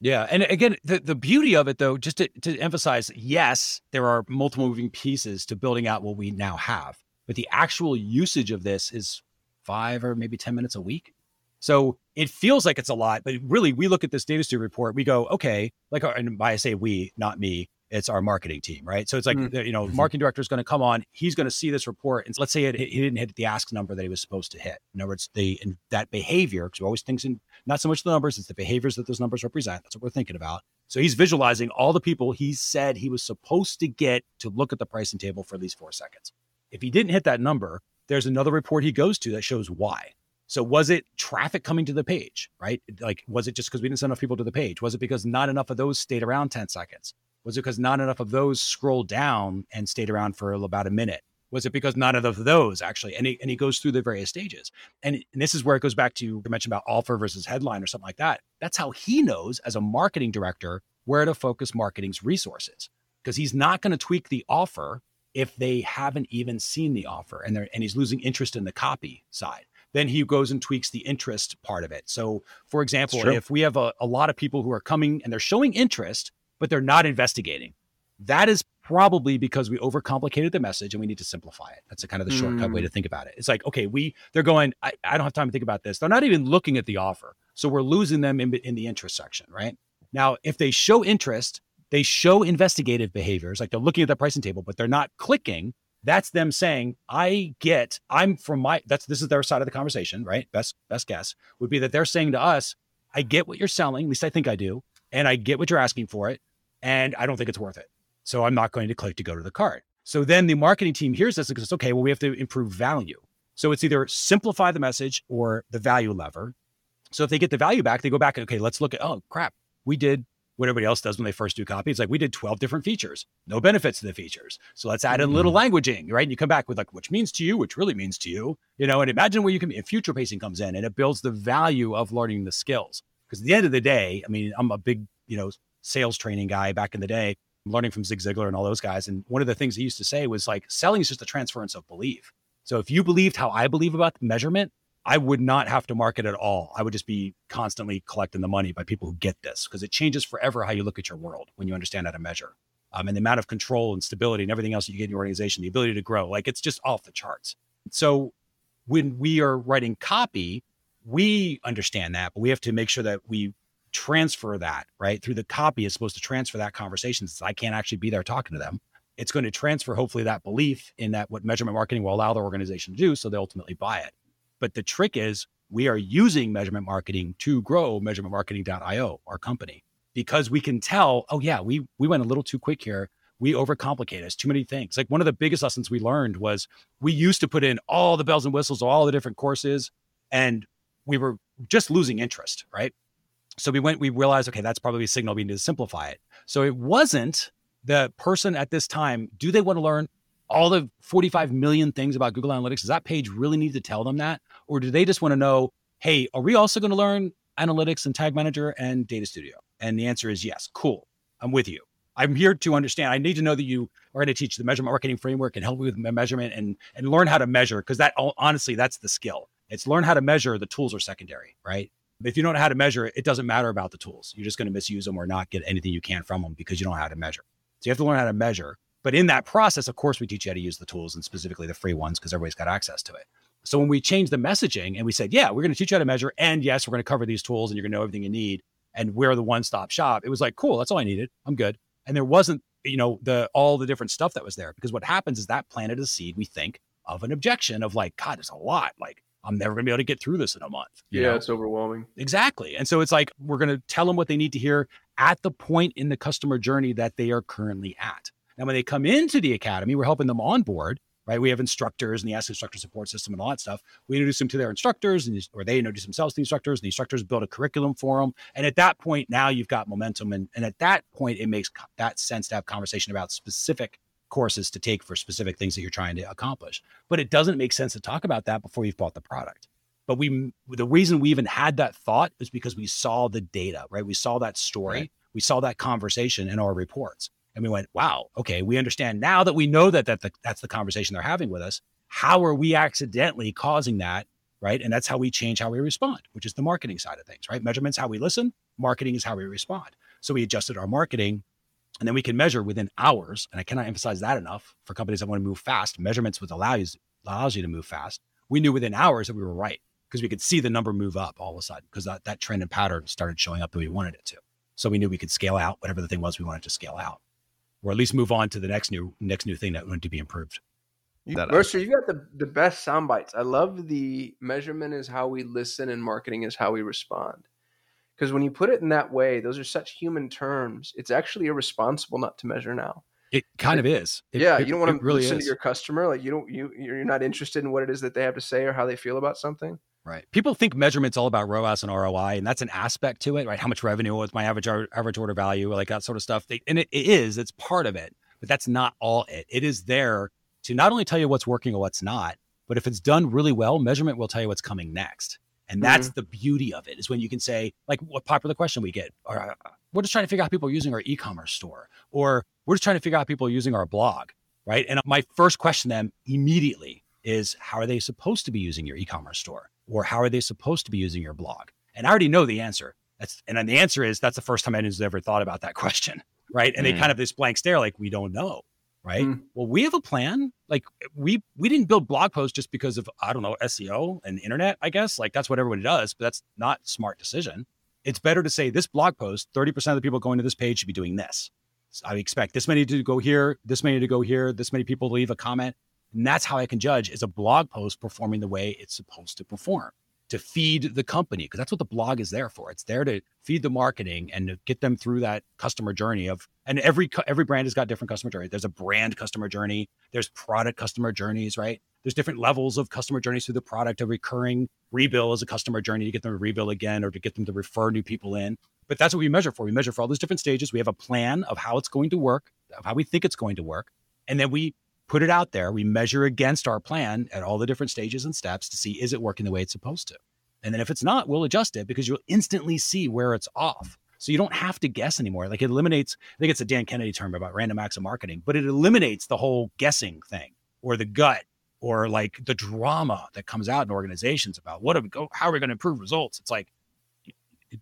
yeah. And again, the the beauty of it, though, just to, to emphasize, yes, there are multiple moving pieces to building out what we now have, but the actual usage of this is five or maybe ten minutes a week. So it feels like it's a lot, but really, we look at this Data Studio report. We go, okay, like, and by I say we, not me, it's our marketing team, right? So it's like, Mm. the- you know, marketing director is going to come on. He's going to see this report, and let's say it, he didn't hit the ask number that he was supposed to hit. In other words, the that behavior, because we always think in not so much the numbers, it's the behaviors that those numbers represent. That's what we're thinking about. So he's visualizing all the people he said he was supposed to get to look at the pricing table for at least four seconds. If he didn't hit that number, there's another report he goes to that shows why. So was it traffic coming to the page, right? Like, was it just because we didn't send enough people to the page? Was it because not enough of those stayed around 10 seconds? Was it because not enough of those scrolled down and stayed around for about a minute? Was it because none of those actually? And he, and he goes through the various stages. And, and this is where it goes back to you mentioned about offer versus headline or something like that. That's how he knows as a marketing director where to focus marketing's resources because he's not going to tweak the offer if they haven't even seen the offer and they're and he's losing interest in the copy side then he goes and tweaks the interest part of it so for example if we have a, a lot of people who are coming and they're showing interest but they're not investigating that is probably because we overcomplicated the message and we need to simplify it. That's a kind of the shortcut way Mm. to think about it. It's like, okay, we they're going, I, I don't have time to think about this. They're not even looking at the offer. So we're losing them in, in the interest section, right? Now, if they show interest, they show investigative behaviors, like they're looking at the pricing table, but they're not clicking. That's them saying, I get, I'm from my that's this is their side of the conversation, right? Best best guess would be that they're saying to us, I get what you're selling, at least I think I do, and I get what you're asking for it, and I don't think it's worth it. So I'm not going to click to go to the cart. So then the marketing team hears this and goes, okay, well, we have to improve value. So it's either simplify the message or the value lever. So if they get the value back, they go back and okay, let's look at, oh crap, we did what everybody else does when they first do copy. It's like we did 12 different features, no benefits to the features. So let's add in a little mm-hmm. languaging, right? And you come back with like, which means to you, which really means to you, you know, and imagine where you can be. And future pacing comes in and it builds the value of learning the skills. Because at the end of the day, I mean, I'm a big, you know, sales training guy back in the day, learning from Zig Ziglar and all those guys. And one of the things he used to say was like, selling is just a transference of belief. So if you believed how I believe about the measurement, I would not have to market at all. I would just be constantly collecting the money by people who get this because it changes forever how you look at your world when you understand how to measure. Um, and the amount of control and stability and everything else you get in your organization, the ability to grow, like it's just off the charts. So when we are writing copy, we understand that, but we have to make sure that we transfer that right through the copy is supposed to transfer that conversation since I can't actually be there talking to them. It's going to transfer hopefully that belief in that what measurement marketing will allow their organization to do so they ultimately buy it. But the trick is we are using measurement marketing to grow measurementmarketing.io, our company, because we can tell, oh yeah, we we went a little too quick here. We overcomplicate us too many things. Like one of the biggest lessons we learned was we used to put in all the bells and whistles, all the different courses, and we were just losing interest, right? So we went, we realized, okay, that's probably a signal we need to simplify it. So it wasn't the person at this time, do they want to learn all the 45 million things about Google Analytics? Does that page really need to tell them that? Or do they just want to know, hey, are we also going to learn analytics and tag manager and data studio? And the answer is yes. Cool. I'm with you. I'm here to understand. I need to know that you are going to teach the measurement marketing framework and help me with me- measurement and and learn how to measure because that honestly that's the skill. It's learn how to measure. The tools are secondary, right? If you don't know how to measure it, it doesn't matter about the tools. You're just going to misuse them or not get anything you can from them because you don't know how to measure. So you have to learn how to measure. But in that process, of course, we teach you how to use the tools and specifically the free ones because everybody's got access to it. So when we changed the messaging and we said, yeah, we're going to teach you how to measure, and yes, we're going to cover these tools and you're going to know everything you need, and we're the one-stop shop. It was like, cool, that's all I needed. I'm good. And there wasn't, you know, the all the different stuff that was there because what happens is that planted a seed, we think, of an objection of like, God, there's a lot. Like, I'm never going to be able to get through this in a month. Yeah, know? it's overwhelming. Exactly. And so it's like we're going to tell them what they need to hear at the point in the customer journey that they are currently at. Now, when they come into the academy, we're helping them on board, right? We have instructors and the Ask Instructor support system and all that stuff. We introduce them to their instructors, and or they introduce themselves to the instructors. And the instructors build a curriculum for them. And at that point, now you've got momentum. And, and at that point, it makes that sense to have conversation about specific courses to take for specific things that you're trying to accomplish. But it doesn't make sense to talk about that before you've bought the product. But we, the reason we even had that thought is because we saw the data, right? We saw that story, Right. we saw that conversation in our reports, and we went, "Wow, okay, we understand now that we know that that the, that's the conversation they're having with us. How are we accidentally causing that, right? And that's how we change how we respond, which is the marketing side of things, right? Measurements how we listen, marketing is how we respond. So we adjusted our marketing and then we can measure within hours. And I cannot emphasize that enough for companies that want to move fast. Measurements with allows allows you to move fast. We knew within hours that we were right because we could see the number move up all of a sudden because that, that trend and pattern started showing up that we wanted it to. So we knew we could scale out whatever the thing was we wanted to scale out, or at least move on to the next new next new thing that wanted to be improved. That Mercer, you got the, the best sound bites. I love the measurement is how we listen and marketing is how we respond. Because when you put it in that way, those are such human terms. It's actually irresponsible not to measure now. It kind of is. It- yeah, it- you don't want to really listen is. to your customer. Like you don't you you're not interested in what it is that they have to say or how they feel about something. Right. People think measurement's all about ROAS and ROI, and that's an aspect to it, right? How much revenue was my average average order value, like that sort of stuff. They, and it, it is, it's part of it, but that's not all it. It is there to not only tell you what's working or what's not, but if it's done really well, measurement will tell you what's coming next. And that's the beauty of it is when you can say, like, what popular question we get, or uh, we're just trying to figure out people using our e-commerce store, or we're just trying to figure out people using our blog, right? And my first question to them immediately is, how are they supposed to be using your e-commerce store, or how are they supposed to be using your blog? And I already know the answer. That's and then the answer is that's the first time anyone's ever thought about that question, right? And they Mm. kind of this blank stare, like we don't know. Right? Mm. Well, we have a plan. Like we we didn't build blog posts just because of I don't know SEO and internet. I guess like that's what everybody does, but that's not smart decision. It's better to say this blog post, thirty percent of the people going to this page should be doing this. So I expect this many to go here, this many to go here, this many people to leave a comment, and that's how I can judge is a blog post performing the way it's supposed to perform to feed the company because that's what the blog is there for. It's there to feed the marketing and to get them through that customer journey of and every every brand has got different customer journey. There's a brand customer journey, there's product customer journeys, right? There's different levels of customer journeys through the product. A recurring rebill is a customer journey to get them to rebill again or to get them to refer new people in. But that's what we measure for. We measure for all those different stages. We have a plan of how it's going to work, of how we think it's going to work, and then we put it out there. We measure against our plan at all the different stages and steps to see is it working the way it's supposed to. And then if it's not, we'll adjust it because you'll instantly see where it's off. So you don't have to guess anymore. Like it eliminates, I think it's a Dan Kennedy term about random acts of marketing, but it eliminates the whole guessing thing or the gut or like the drama that comes out in organizations about what are we go, how are we going to improve results? It's like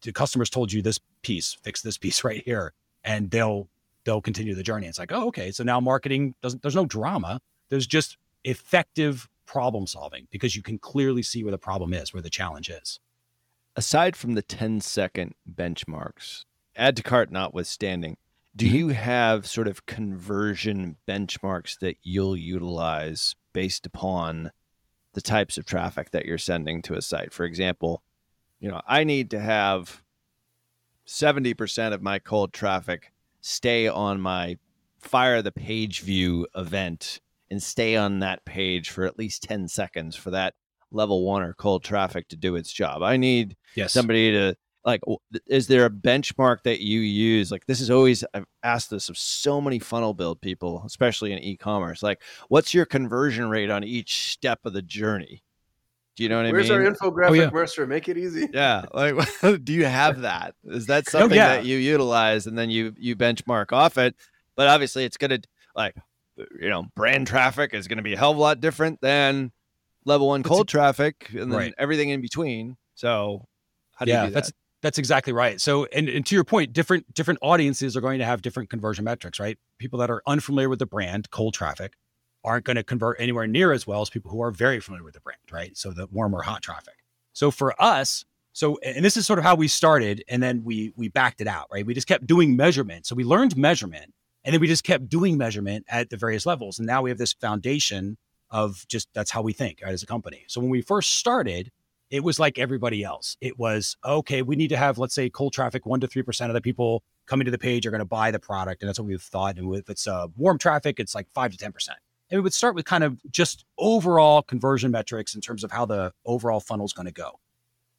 the customers told you this piece, fix this piece right here, and they'll they'll continue the journey. It's like, oh, okay. So now marketing doesn't there's no drama. There's just effective problem solving because you can clearly see where the problem is, where the challenge is. Aside from the 10 second benchmarks, add to cart notwithstanding, do Mhm. you have sort of conversion benchmarks that you'll utilize based upon the types of traffic that you're sending to a site? For example, you know, I need to have 70% of my cold traffic stay on my fire the page view event and stay on that page for at least 10 seconds for that level one or cold traffic to do its job. I need Yes. somebody to like is there a benchmark that you use like this is always i've asked this of so many funnel build people especially in e-commerce like what's your conversion rate on each step of the journey do you know what Where's i mean Where's our infographic, oh, yeah. Mercer? Make it easy. yeah like do you have that is that oh, something yeah. that you utilize and then you you benchmark off it but obviously it's gonna like you know brand traffic is gonna be a hell of a lot different than level one That's cold traffic and then right. everything in between so how do yeah, you do that that's that's exactly right. So, and, and to your point, different different audiences are going to have different conversion metrics, right? People that are unfamiliar with the brand, cold traffic, aren't going to convert anywhere near as well as people who are very familiar with the brand, right? So the warm or hot traffic. So for us, so and this is sort of how we started, and then we we backed it out, right? We just kept doing measurement. So we learned measurement, and then we just kept doing measurement at the various levels, and now we have this foundation of just that's how we think right, as a company. So when we first started, it was like everybody else. It was okay. We need to have, let's say, cold traffic. One to three percent of the people coming to the page are going to buy the product, and that's what we've thought. And if it's uh, warm traffic, it's like five to ten percent. And we would start with kind of just overall conversion metrics in terms of how the overall funnel is going to go.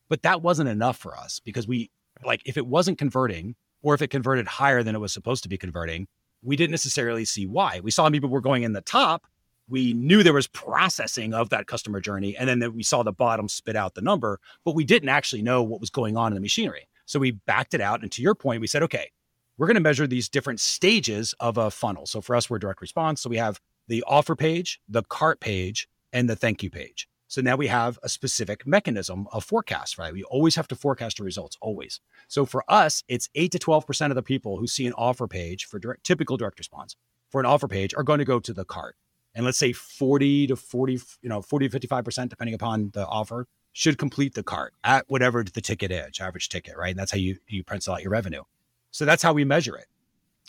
But that wasn't enough for us because we like if it wasn't converting, or if it converted higher than it was supposed to be converting, we didn't necessarily see why. We saw people were going in the top, we knew there was processing of that customer journey and then we saw the bottom spit out the number but we didn't actually know what was going on in the machinery so we backed it out and to your point we said okay we're going to measure these different stages of a funnel so for us we're direct response so we have the offer page the cart page and the thank you page. So now we have a specific mechanism of forecast right? We always have to forecast the results always. So for us it's 8 to 12% of the people who see an offer page for direct, typical direct response for an offer page are going to go to the cart. And let's say 40 to 40 you know 40 to 55% depending upon the offer should complete the cart at whatever the ticket is average ticket right? And that's how you you pencil out your revenue. So that's how we measure it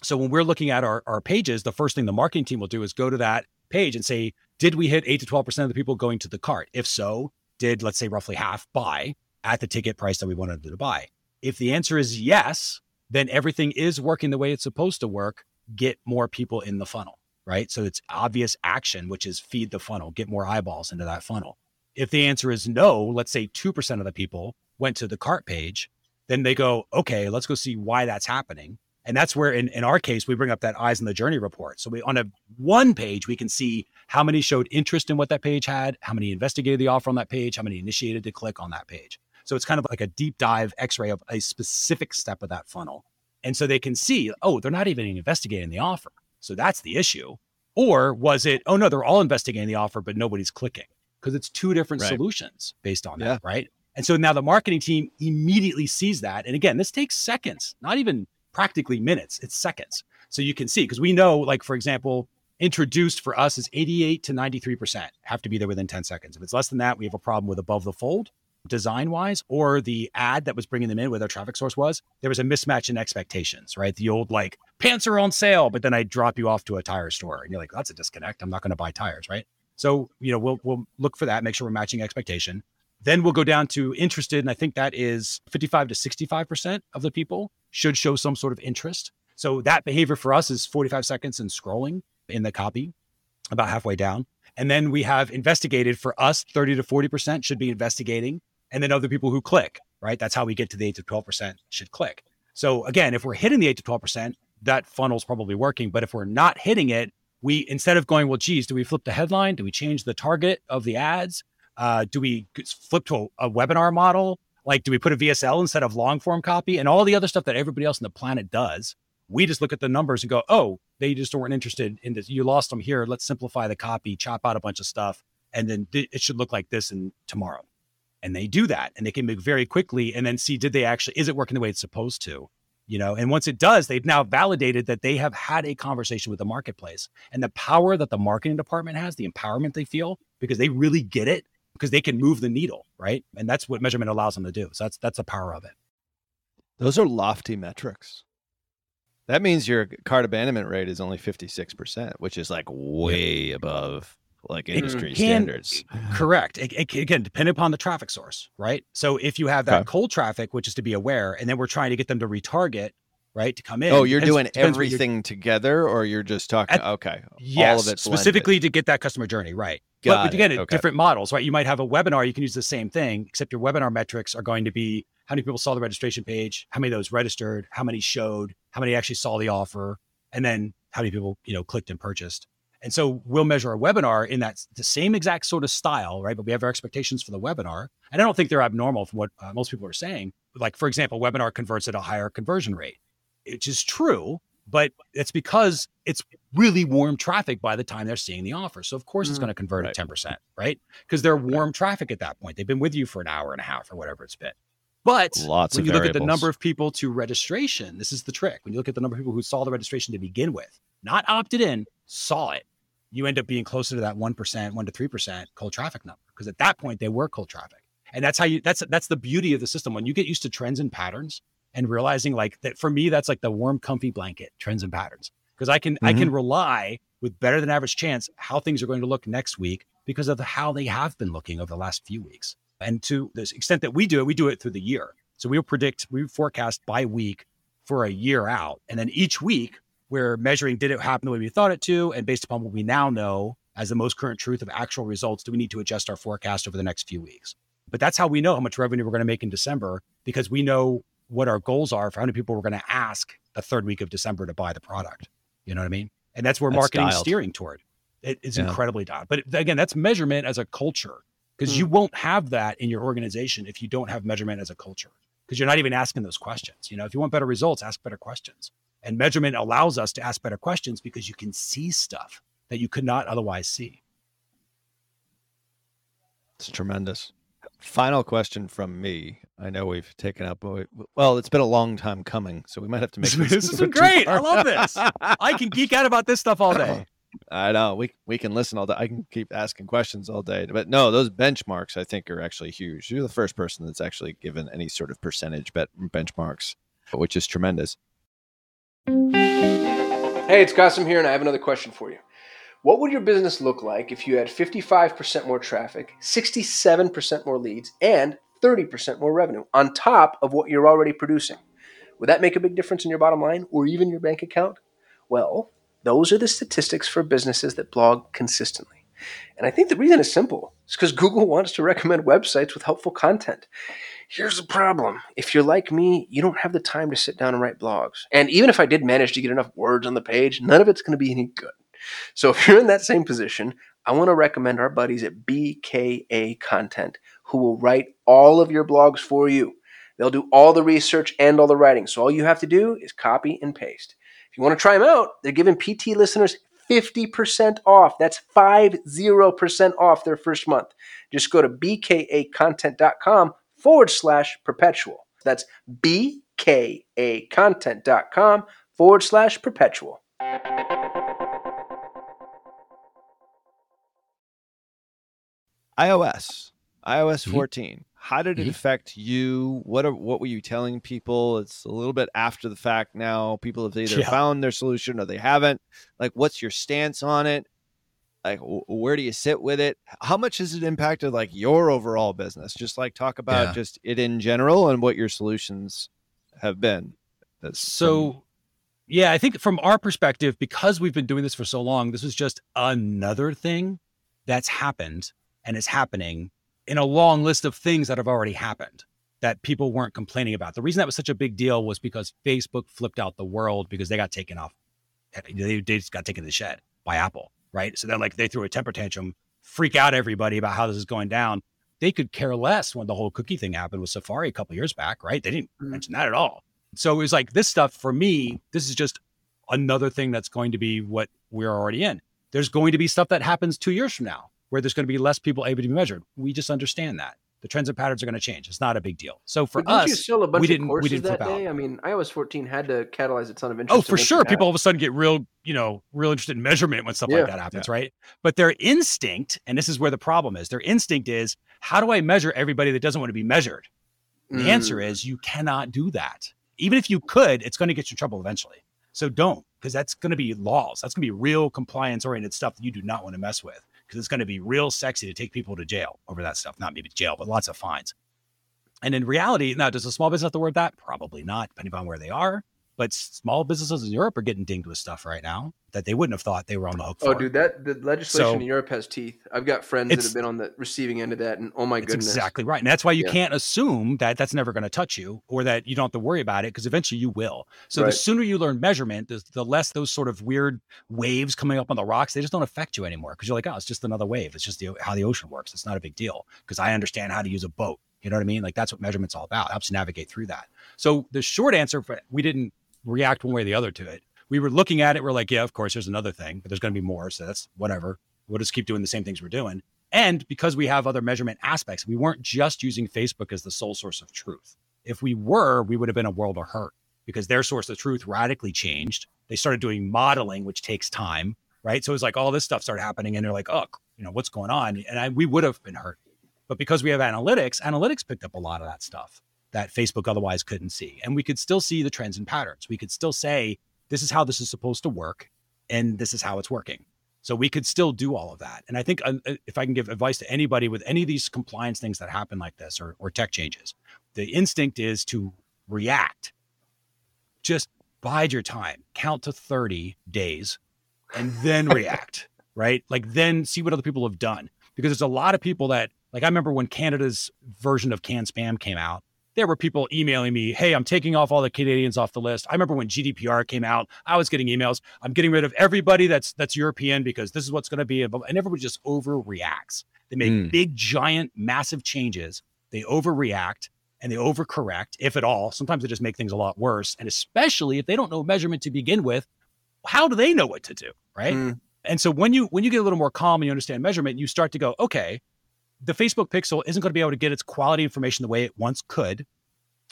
so when we're looking at our, our pages the first thing the marketing team will do is go to that page and say did we hit 8 to 12% of the people going to the cart if so did let's say roughly half buy at the ticket price that we wanted them to buy if the answer is yes then everything is working the way it's supposed to work get more people in the funnel right? So it's obvious action, which is feed the funnel, get more eyeballs into that funnel. If the answer is no, let's say 2% of the people went to the cart page, then they go, okay, let's go see why that's happening. And that's where, in, in our case, we bring up that eyes in the journey report. So we on a one page, we can see how many showed interest in what that page had, how many investigated the offer on that page, how many initiated to click on that page. So it's kind of like a deep dive x-ray of a specific step of that funnel. And so they can see, oh, they're not even investigating the offer. So that's the issue. Or was it, oh no, they're all investigating the offer, but nobody's clicking? Because it's two different Right. solutions based on Yeah. that, right? And so now the marketing team immediately sees that. And again, this takes seconds, not even practically minutes, it's seconds. So you can see, because we know, like, for example, introduced for us is 88 to 93% have to be there within 10 seconds. If it's less than that, we have a problem with above the fold design wise, or the ad that was bringing them in, where their traffic source was, there was a mismatch in expectations, right? The old like pants are on sale, but then I drop you off to a tire store and you're like, that's a disconnect. I'm not going to buy tires, right? So, you know, we'll, we'll look for that, make sure we're matching expectation. Then we'll go down to interested. And I think that is 55 to 65% of the people should show some sort of interest. So that behavior for us is 45 seconds and scrolling in the copy about halfway down. And then we have investigated for us 30 to 40% should be investigating. And then other people who click, right? That's how we get to the 8 to 12% should click. So again, if we're hitting the 8 to 12%, that funnel's probably working. But if we're not hitting it, we instead of going, well, geez, do we flip the headline? Do we change the target of the ads? Uh, do we flip to a, a, webinar model? Like, do we put a VSL instead of long form copy and all the other stuff that everybody else on the planet does? We just look at the numbers and go, oh, they just weren't interested in this. You lost them here. Let's simplify the copy, chop out a bunch of stuff, and then it should look like this in tomorrow. And they do that, and they can move very quickly, and then see did they actually is it working the way it's supposed to? You know, and once it does, they've now validated that they have had a conversation with the marketplace and the power that the marketing department has, the empowerment they feel because they really get it because they can move the needle, right? And that's what measurement allows them to do. So that's that's the power of it. Those are lofty metrics. That means your cart abandonment rate is only 56%, which is like way above like industry can, standards. Correct. It, it, again, depending upon the traffic source, right? So if you have that okay. cold traffic, which is to be aware, and then we're trying to get them to retarget, right, to come oh, in. Oh, you're doing everything together, or you're just talking? At, okay, yes, all of it specifically to get that customer journey right. Got but, but again, okay. different models, right? You might have a webinar. You can use the same thing, except your webinar metrics are going to be how many people saw the registration page, how many of those registered, how many showed, how many actually saw the offer, and then how many people you know clicked and purchased. And so we'll measure a webinar in that the same exact sort of style, right? But we have our expectations for the webinar. And I don't think they're abnormal from what uh, most people are saying. Like, for example, webinar converts at a higher conversion rate, which is true, but it's because it's really warm traffic by the time they're seeing the offer. So, of course, it's mm-hmm. going to convert right. at 10%, right? Because they're warm traffic at that point. They've been with you for an hour and a half or whatever it's been. But Lots when you look at the number of people to registration, this is the trick. When you look at the number of people who saw the registration to begin with, not opted in, saw it, you end up being closer to that 1%, 1 to 3% cold traffic number because at that point they were cold traffic. And that's how you that's that's the beauty of the system when you get used to trends and patterns and realizing like that for me that's like the warm comfy blanket, trends and patterns. Because I can mm-hmm. I can rely with better than average chance how things are going to look next week because of how they have been looking over the last few weeks. And to the extent that we do it, we do it through the year. So we'll predict, we forecast by week for a year out. And then each week we're measuring did it happen the way we thought it to? And based upon what we now know as the most current truth of actual results, do we need to adjust our forecast over the next few weeks? But that's how we know how much revenue we're going to make in December because we know what our goals are for how many people we're going to ask the third week of December to buy the product. You know what I mean? And that's where marketing steering toward. It is yeah. incredibly dialed. But again, that's measurement as a culture because mm. you won't have that in your organization if you don't have measurement as a culture because you're not even asking those questions. You know, if you want better results, ask better questions. And measurement allows us to ask better questions because you can see stuff that you could not otherwise see. It's tremendous. Final question from me. I know we've taken up, well, it's been a long time coming, so we might have to make this. this is great. I love this. I can geek out about this stuff all day. I know we we can listen all day. I can keep asking questions all day. But no, those benchmarks I think are actually huge. You're the first person that's actually given any sort of percentage bet benchmarks, which is tremendous. Hey, it's Kasim here, and I have another question for you. What would your business look like if you had 55% more traffic, 67% more leads, and 30% more revenue on top of what you're already producing? Would that make a big difference in your bottom line or even your bank account? Well, those are the statistics for businesses that blog consistently. And I think the reason is simple. It's because Google wants to recommend websites with helpful content. Here's the problem. If you're like me, you don't have the time to sit down and write blogs. And even if I did manage to get enough words on the page, none of it's going to be any good. So if you're in that same position, I want to recommend our buddies at BKA Content who will write all of your blogs for you. They'll do all the research and all the writing. So all you have to do is copy and paste. If you want to try them out, they're giving PT listeners 50% off. That's 50% off their first month. Just go to bkacontent.com forward slash perpetual. That's bkacontent.com forward slash perpetual. iOS, iOS Mhm. 14. How did it Mhm. affect you? What are what were you telling people? It's a little bit after the fact now. People have either Yeah. found their solution or they haven't. Like, what's your stance on it? Like, wh- where do you sit with it? How much has it impacted like your overall business? Just like talk about Yeah. just it in general and what your solutions have been. That's So, yeah, I think from our perspective, because we've been doing this for so long, this is just another thing that's happened and is happening in a long list of things that have already happened that people weren't complaining about. The reason that was such a big deal was because Facebook flipped out the world because they got taken off. They, they just got taken to the shed by Apple, right? So they're like, they threw a temper tantrum, freak out everybody about how this is going down. They could care less when the whole cookie thing happened with Safari a couple years back, right? They didn't Mhm. mention that at all. So it was like this stuff for me, this is just another thing that's going to be what we're already in. There's going to be stuff that happens two years from now where there's going to be less people able to be measured. We just understand that. The trends and patterns are going to change. It's not a big deal. So for you us, sell a bunch we didn't we courses didn't that flip out. day? I mean, iOS 14 had to catalyze a ton of interest. Oh, for sure. People all of a sudden get real, you know, real interested in measurement when stuff Yeah. like that happens, right? But their instinct, and this is where the problem is, their instinct is, how do I measure everybody that doesn't want to be measured? The answer Mm. is you cannot do that. Even if you could, it's going to get you in trouble eventually. So don't, because that's going to be laws. That's going to be real compliance oriented stuff that you do not want to mess with, because it's going to be real sexy to take people to jail over that stuff. Not maybe jail, but lots of fines. And in reality, now, does a small business have to worry that? Probably not, depending on where they are. But small businesses in Europe are getting dinged with stuff right now that they wouldn't have thought they were on the hook oh, for. Oh, dude, that the legislation So- in Europe has teeth. I've got friends that have been on the receiving end of that, and oh my goodness, exactly right. And that's why you Yeah. can't assume that that's never going to touch you or that you don't have to worry about it because eventually you will. So Right. the sooner you learn measurement, the, the less those sort of weird waves coming up on the rocks, they just don't affect you anymore because you're like, oh, it's just another wave. It's just the, how the ocean works. It's not a big deal because I understand how to use a boat. You know what I mean? Like that's what measurement's all about. It helps you navigate through that. So the short answer, for, we didn't react one way or the other to it. We were looking at it. We're like, yeah, of course, there's another thing, but there's going to be more. So that's whatever. We'll just keep doing the same things we're doing. And because we have other measurement aspects, we weren't just using Facebook as the sole source of truth. If we were, we would have been a world of hurt because their source of truth radically changed. They started doing modeling, which takes time, right? So it's like all this stuff started happening, and they're like, oh, you know, what's going on? And I, we would have been hurt. But because we have analytics, analytics picked up a lot of that stuff that Facebook otherwise couldn't see. And we could still see the trends and patterns. We could still say, this is how this is supposed to work, and this is how it's working. So we could still do all of that. And I think uh, if I can give advice to anybody with any of these compliance things that happen like this or, or tech changes, the instinct is to react. Just bide your time, count to 30 days, and then react, right? Like then see what other people have done. Because there's a lot of people that, like, I remember when Canada's version of Can Spam came out, there were people emailing me, "Hey, I'm taking off all the Canadians off the list." I remember when GDPR came out, I was getting emails, "I'm getting rid of everybody that's that's European because this is what's going to be." And everybody just overreacts. They make Mm. big, giant, massive changes. They overreact and they overcorrect, if at all. Sometimes they just make things a lot worse. And especially if they don't know measurement to begin with, how do they know what to do, right? Mm. And so when you when you get a little more calm and you understand measurement, you start to go, okay, the Facebook pixel isn't going to be able to get its quality information the way it once could.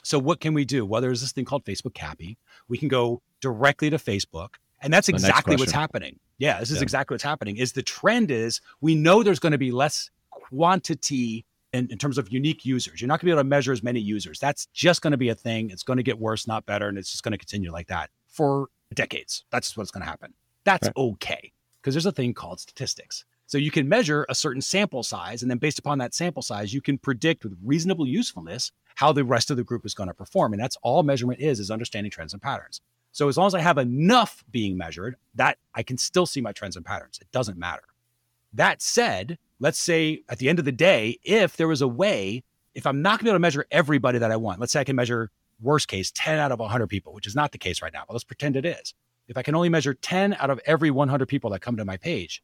So what can we do? Well, there's this thing called Facebook CAPI. We can go directly to Facebook, and that's exactly what's happening. Yeah, this is Yeah. exactly what's happening. Is the trend is we know there's going to be less quantity in, in terms of unique users. You're not going to be able to measure as many users. That's just going to be a thing. It's going to get worse, not better, and it's just going to continue like that for decades. That's what's going to happen. That's Right. okay because there's a thing called statistics. So you can measure a certain sample size, and then based upon that sample size, you can predict with reasonable usefulness how the rest of the group is going to perform. And that's all measurement is, is understanding trends and patterns. So as long as I have enough being measured, that I can still see my trends and patterns. It doesn't matter. That said, let's say at the end of the day, if there was a way, if I'm not going to be able to measure everybody that I want, let's say I can measure worst case 10 out of 100 people, which is not the case right now, but let's pretend it is. If I can only measure 10 out of every 100 people that come to my page,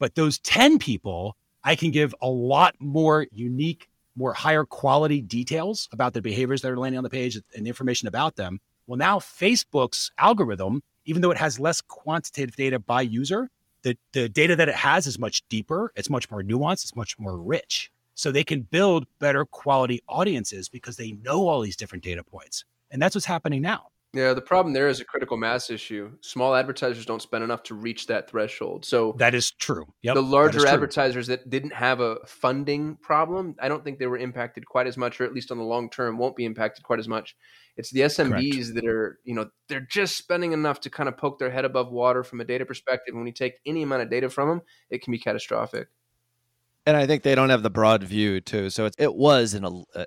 but those 10 people, I can give a lot more unique, more higher quality details about the behaviors that are landing on the page and the information about them. Well, now Facebook's algorithm, even though it has less quantitative data by user, the, the data that it has is much deeper, it's much more nuanced, it's much more rich. So they can build better quality audiences because they know all these different data points. And that's what's happening now. Yeah, the problem there is a critical mass issue. Small advertisers don't spend enough to reach that threshold. So That is true. Yep. the that is larger true. advertisers that didn't have a funding problem, I don't think they were impacted quite as much, or at least on the long term, won't be impacted quite as much. It's the SMBs that are, you know, they're just spending enough to kind of poke their head above water from a data perspective. When you take any amount of data from them, it can be catastrophic. And I think they don't have the broad view too. So it, it was an uh,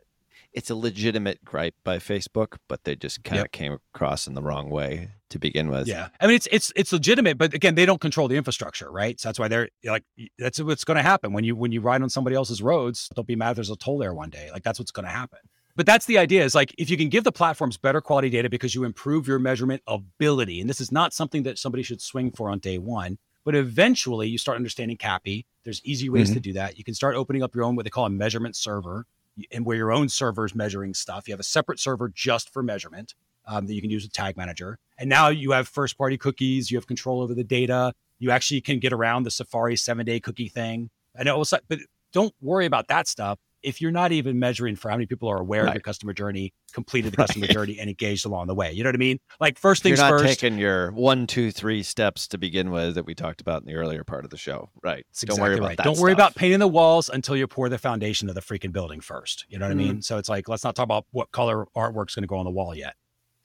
it's a legitimate gripe by Facebook, but they just kind of Yep. came across in the wrong way to begin with. Yeah, I mean it's it's it's legitimate, but again, they don't control the infrastructure, right? So that's why they're like that's what's going to happen when you when you ride on somebody else's roads. Don't be mad if there's a toll there one day. Like that's what's going to happen. But that's the idea is like if you can give the platforms better quality data because you improve your measurement ability, and this is not something that somebody should swing for on day one, but eventually you start understanding CAPI. There's easy ways to mm-hmm. do that. You can start opening up your own what they call a measurement server, and where your own server is measuring stuff. You have a separate server just for measurement um, that you can use with Tag Manager. And now you have first party cookies, you have control over the data. You actually can get around the Safari seven day cookie thing. I know, but don't worry about that stuff if you're not even measuring for how many people are aware of your customer journey, completed the customer journey, and engaged along the way. You know what I mean? Like first If You're things not first. taking your one, two, three steps to begin with that we talked about in the earlier part of the show. Right. That's Don't worry about right. that. Don't worry stuff. about painting the walls until you pour the foundation of the freaking building first. You know what I Mm-hmm. mean? So it's like, let's not talk about what color artwork's going to go on the wall yet.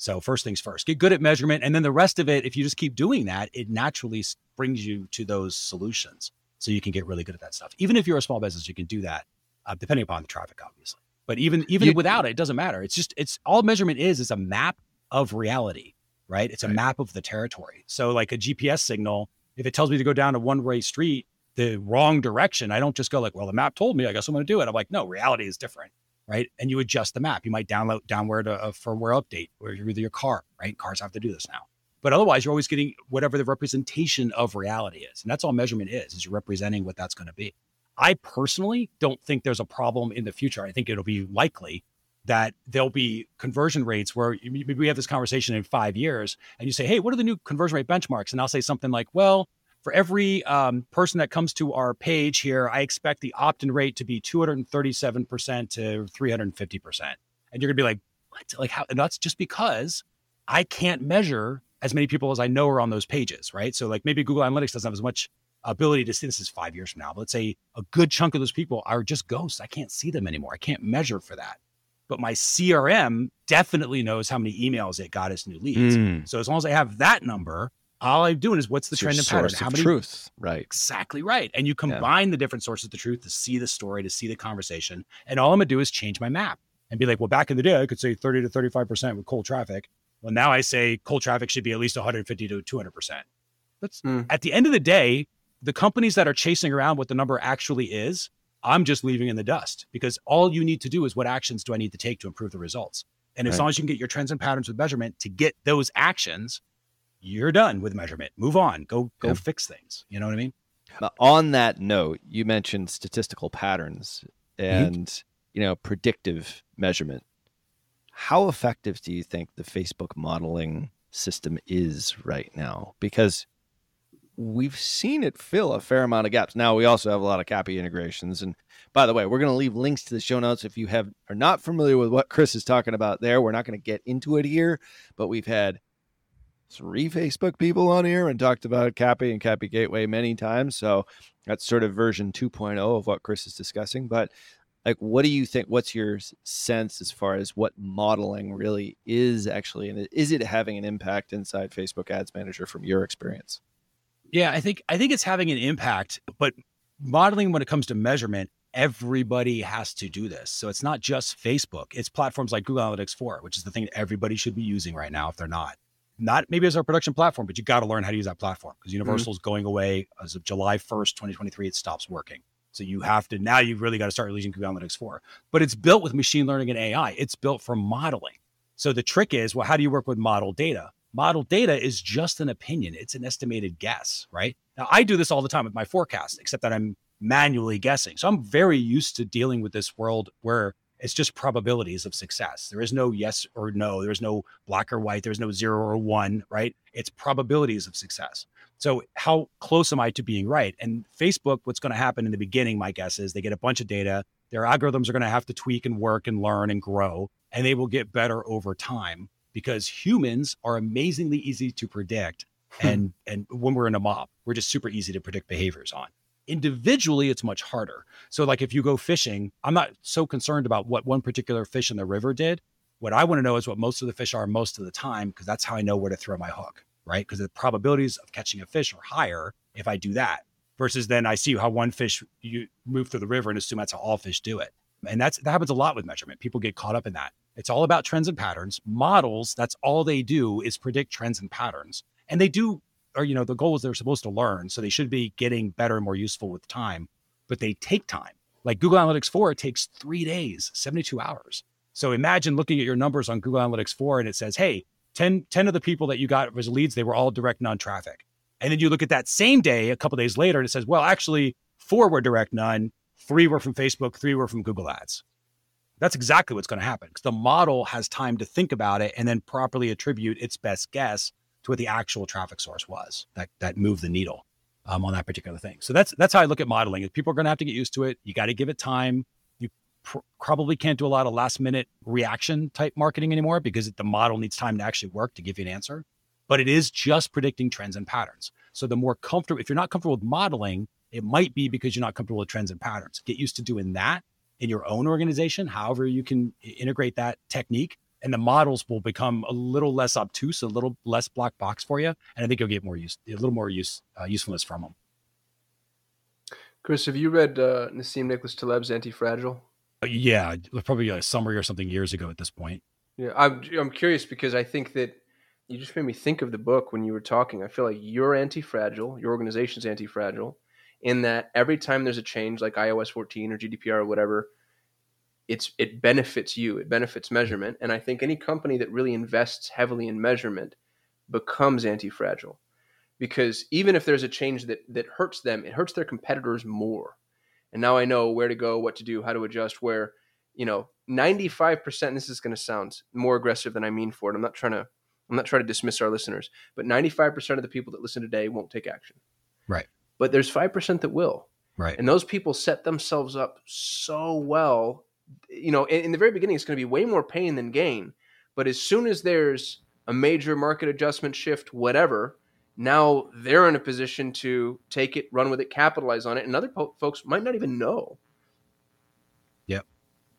So first things first, get good at measurement. And then the rest of it, if you just keep doing that, it naturally brings you to those solutions. So you can get really good at that stuff. Even if you're a small business, you can do that, uh, depending upon the traffic, obviously. But even even You- without it, it doesn't matter. It's just it's all measurement is is a map of reality, right? It's a Right. map of the territory. So like a GPS signal, if it tells me to go down a one way street the wrong direction, I don't just go like, well, the map told me, I guess I'm going to do it. I'm like, no, reality is different, right? And you adjust the map. You might download downward a, a firmware update or you're with your car, right? Cars have to do this now. But otherwise, you're always getting whatever the representation of reality is, and that's all measurement is: is you're representing what that's going to be. I personally don't think there's a problem in the future. I think it'll be likely that there'll be conversion rates where maybe we have this conversation in five years and you say, Hey, what are the new conversion rate benchmarks? And I'll say something like, Well, for every um, person that comes to our page here, I expect the opt in rate to be 237% to 350%. And you're going to be like, What? Like, how? And that's just because I can't measure as many people as I know are on those pages, right? So, like, maybe Google Analytics doesn't have as much ability to see this is five years from now. But let's say a good chunk of those people are just ghosts. I can't see them anymore. I can't measure for that. But my CRM definitely knows how many emails it got as new leads. Mm. So as long as I have that number, all I'm doing is what's the It's trend and pattern? source How of many truth. Right. exactly right. And you combine the different sources of the truth to see the story, to see the conversation. And all I'm gonna do is change my map and be like, well, back in the day, I could say 30 to 35% with cold traffic. Well, now I say cold traffic should be at least 150 to 200%. That's Hmm. at the end of the day, the companies that are chasing around what the number actually is, I'm just leaving in the dust because all you need to do is what actions do I need to take to improve the results? And as Right. long as you can get your trends and patterns with measurement to get those actions, you're done with measurement. Move on. Go go Yeah. fix things. You know what I mean? Now, on that note, you mentioned statistical patterns Mm-hmm. and you know predictive measurement. How effective do you think the Facebook modeling system is right now? Because we've seen it fill a fair amount of gaps. Now we also have a lot of CAPI integrations. And by the way, we're going to leave links to the show notes if you have are not familiar with what Chris is talking about there. We're not going to get into it here, but we've had three Facebook people on here and talked about CAPI and CAPI Gateway many times. So that's sort of version 2.0 of what Chris is discussing. But like, what do you think? What's your sense as far as what modeling really is actually, and is it having an impact inside Facebook Ads Manager from your experience? Yeah, I think I think it's having an impact, but modeling when it comes to measurement, everybody has to do this. So it's not just Facebook. It's platforms like Google Analytics 4, which is the thing that everybody should be using right now if they're not. Not maybe as our production platform, but you got to learn how to use that platform because mm-hmm. Universal is going away as of July 1st, 2023. It stops working. So you have to now you've really got to start using Google Analytics 4. But it's built with machine learning and AI. It's built for modeling. So the trick is, well, how do you work with model data? Model data is just an opinion. It's an estimated guess, right? Now I do this all the time with my forecast, except that I'm manually guessing. So I'm very used to dealing with this world where it's just probabilities of success. There is no yes or no. There's no black or white. There's no zero or one, right? It's probabilities of success. So how close am I to being right? And Facebook, what's going to happen in the beginning, my guess is they get a bunch of data. Their algorithms are going to have to tweak and work and learn and grow, and they will get better over time. Because humans are amazingly easy to predict hmm. and and when we're in a mob we're just super easy to predict behaviors on. Individually it's much harder. So like if you go fishing i'm not so concerned about what one particular fish in the river did. What i want to know is what most of the fish are most of the time because that's how i know where to throw my hook right? Because the probabilities of catching a fish are higher if i do that versus then i see how one fish you move through the river and assume that's how all fish do it. And that's that happens a lot with measurement. People get caught up in that it's all about trends and patterns. Models that's all they do is predict trends and patterns. And they do or you know the goal is they're supposed to learn so they should be getting better and more useful with time but they take time. Like google analytics 4 it takes three days 72 hours. So imagine looking at your numbers on google analytics 4 and it says hey 10, 10 of the people that you got as leads they were all direct non-traffic. And then you look at that same day a couple days later and it says well actually four were direct none three were from facebook three were from google ads that's exactly what's going to happen because the model has time to think about it and then properly attribute its best guess to what the actual traffic source was that that moved the needle um, on that particular thing. So that's that's how I look at modeling. People are going to have to get used to it. You got to give it time. You pr- probably can't do a lot of last minute reaction type marketing anymore because the model needs time to actually work to give you an answer. But it is just predicting trends and patterns. So the more comfortable, if you're not comfortable with modeling, it might be because you're not comfortable with trends and patterns. Get used to doing that in your own organization, however you can integrate that technique and the models will become a little less obtuse, a little less black box for you, and I think you'll get more use, a little more use uh, usefulness from them. Chris, have you read uh, Nassim Nicholas Taleb's Anti Fragile? Uh, yeah, probably a summary or something years ago at this point. Yeah, I'm I'm curious because I think that you just made me think of the book when you were talking. I feel like you're anti fragile, your organization's anti fragile, in that every time there's a change like iOS 14 or GDPR or whatever, it's it benefits you it benefits measurement. And i think any company that really invests heavily in measurement becomes anti-fragile. Because even if there's a change that that hurts them it hurts their competitors more. And now i know where to go what to do how to adjust where you know 95% this is going to sound more aggressive than i mean for it i'm not trying to i'm not trying to dismiss our listeners but 95% of the people that listen today won't take action. Right but there's 5% that will right and those people set themselves up so well you know, in, in the very beginning, it's going to be way more pain than gain. But as soon as there's a major market adjustment shift, whatever, now they're in a position to take it, run with it, capitalize on it, and other po- folks might not even know.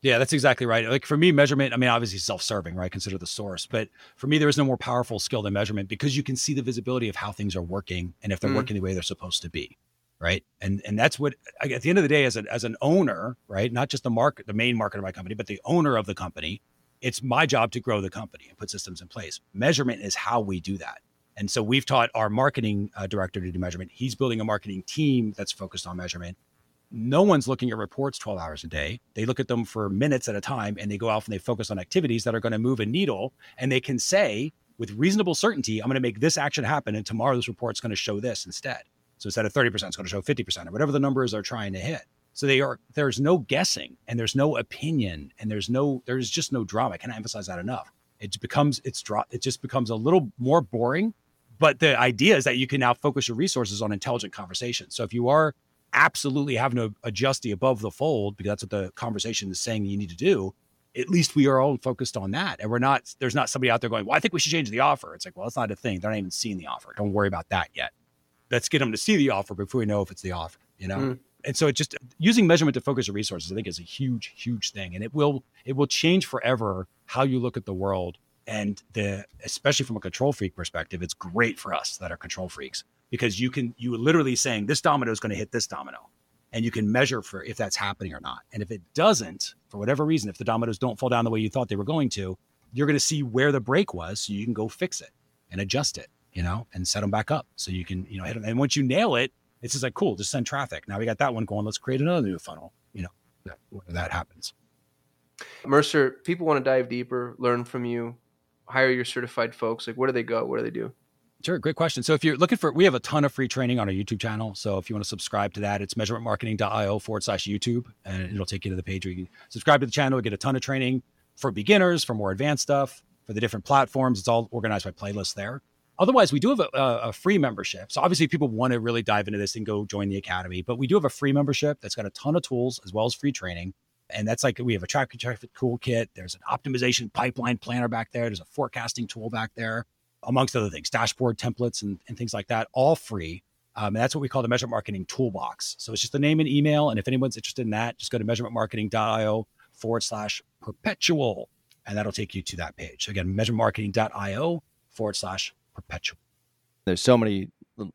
Yeah, that's exactly right. Like for me, measurement, I mean, obviously self serving, right? Consider the source. But for me, there is no more powerful skill than measurement because you can see the visibility of how things are working and if they're mm. working the way they're supposed to be right and and that's what at the end of the day as an as an owner right not just the market the main market of my company but the owner of the company it's my job to grow the company and put systems in place measurement is how we do that and so we've taught our marketing uh, director to do measurement he's building a marketing team that's focused on measurement no one's looking at reports 12 hours a day they look at them for minutes at a time and they go off and they focus on activities that are going to move a needle and they can say with reasonable certainty i'm going to make this action happen and tomorrow this report's going to show this instead so instead of 30%, it's going to show 50% or whatever the numbers are trying to hit. So they are there's no guessing and there's no opinion and there's no there's just no drama. I can't emphasize that enough. It becomes it's drop it just becomes a little more boring. But the idea is that you can now focus your resources on intelligent conversation. So if you are absolutely having to adjust the above the fold, because that's what the conversation is saying you need to do, at least we are all focused on that. And we're not, there's not somebody out there going, well, I think we should change the offer. It's like, well, it's not a thing. They're not even seeing the offer. Don't worry about that yet let's get them to see the offer before we know if it's the offer, you know? Mm. And so it just using measurement to focus your resources, I think is a huge, huge thing. And it will it will change forever how you look at the world. And the especially from a control freak perspective, it's great for us that are control freaks because you can you literally saying this domino is going to hit this domino and you can measure for if that's happening or not. And if it doesn't, for whatever reason, if the dominoes don't fall down the way you thought they were going to, you're going to see where the break was so you can go fix it and adjust it you know, and set them back up so you can, you know, hit them. And once you nail it, it's just like, cool, just send traffic. Now we got that one going. Let's create another new funnel, you know, that, that happens. Mercer, people want to dive deeper, learn from you, hire your certified folks. Like, where do they go? What do they do? Sure, great question. So if you're looking for, we have a ton of free training on our YouTube channel. So if you want to subscribe to that, it's measurementmarketing.io forward slash YouTube, and it'll take you to the page where you can subscribe to the channel, get a ton of training for beginners, for more advanced stuff, for the different platforms. It's all organized by playlists there. Otherwise, we do have a, a, free membership. So obviously, people want to really dive into this and go join the academy. But we do have a free membership that's got a ton of tools as well as free training. And that's like we have a traffic traffic toolkit. There's an optimization pipeline planner back there. There's a forecasting tool back there, amongst other things, dashboard templates and, and things like that, all free. Um, and that's what we call the measurement marketing toolbox. So it's just the name and email. And if anyone's interested in that, just go to measurementmarketing.io forward slash perpetual. And that'll take you to that page. Again, measurementmarketing.io forward slash perpetual. There's so many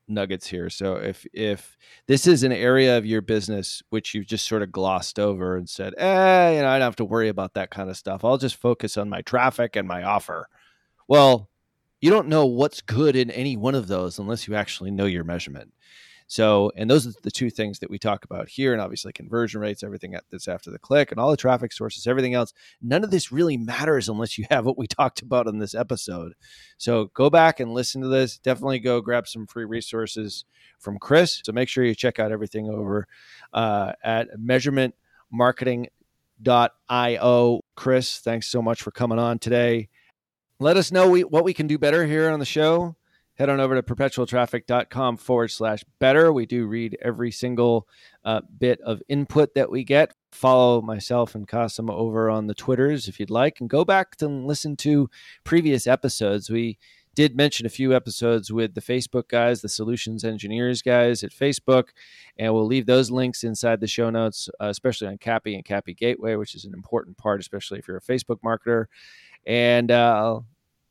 nuggets here. So if if this is an area of your business which you've just sort of glossed over and said, eh, you know, I don't have to worry about that kind of stuff. I'll just focus on my traffic and my offer. Well, you don't know what's good in any one of those unless you actually know your measurement. So, and those are the two things that we talk about here, and obviously conversion rates, everything that's after the click, and all the traffic sources, everything else. None of this really matters unless you have what we talked about in this episode. So, go back and listen to this. Definitely go grab some free resources from Chris. So, make sure you check out everything over uh, at measurementmarketing.io. Chris, thanks so much for coming on today. Let us know we, what we can do better here on the show head on over to perpetualtraffic.com forward slash better. We do read every single uh, bit of input that we get. Follow myself and Kasim over on the Twitters if you'd like, and go back and listen to previous episodes. We did mention a few episodes with the Facebook guys, the solutions engineers guys at Facebook, and we'll leave those links inside the show notes, uh, especially on CAPI and CAPI Gateway, which is an important part, especially if you're a Facebook marketer. And uh,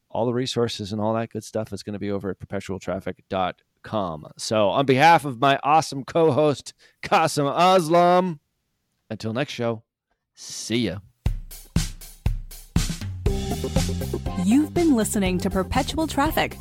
all the resources and all that good stuff is going to be over at perpetualtraffic.com. So, on behalf of my awesome co host, Kasim Aslam, until next show, see ya. You've been listening to Perpetual Traffic,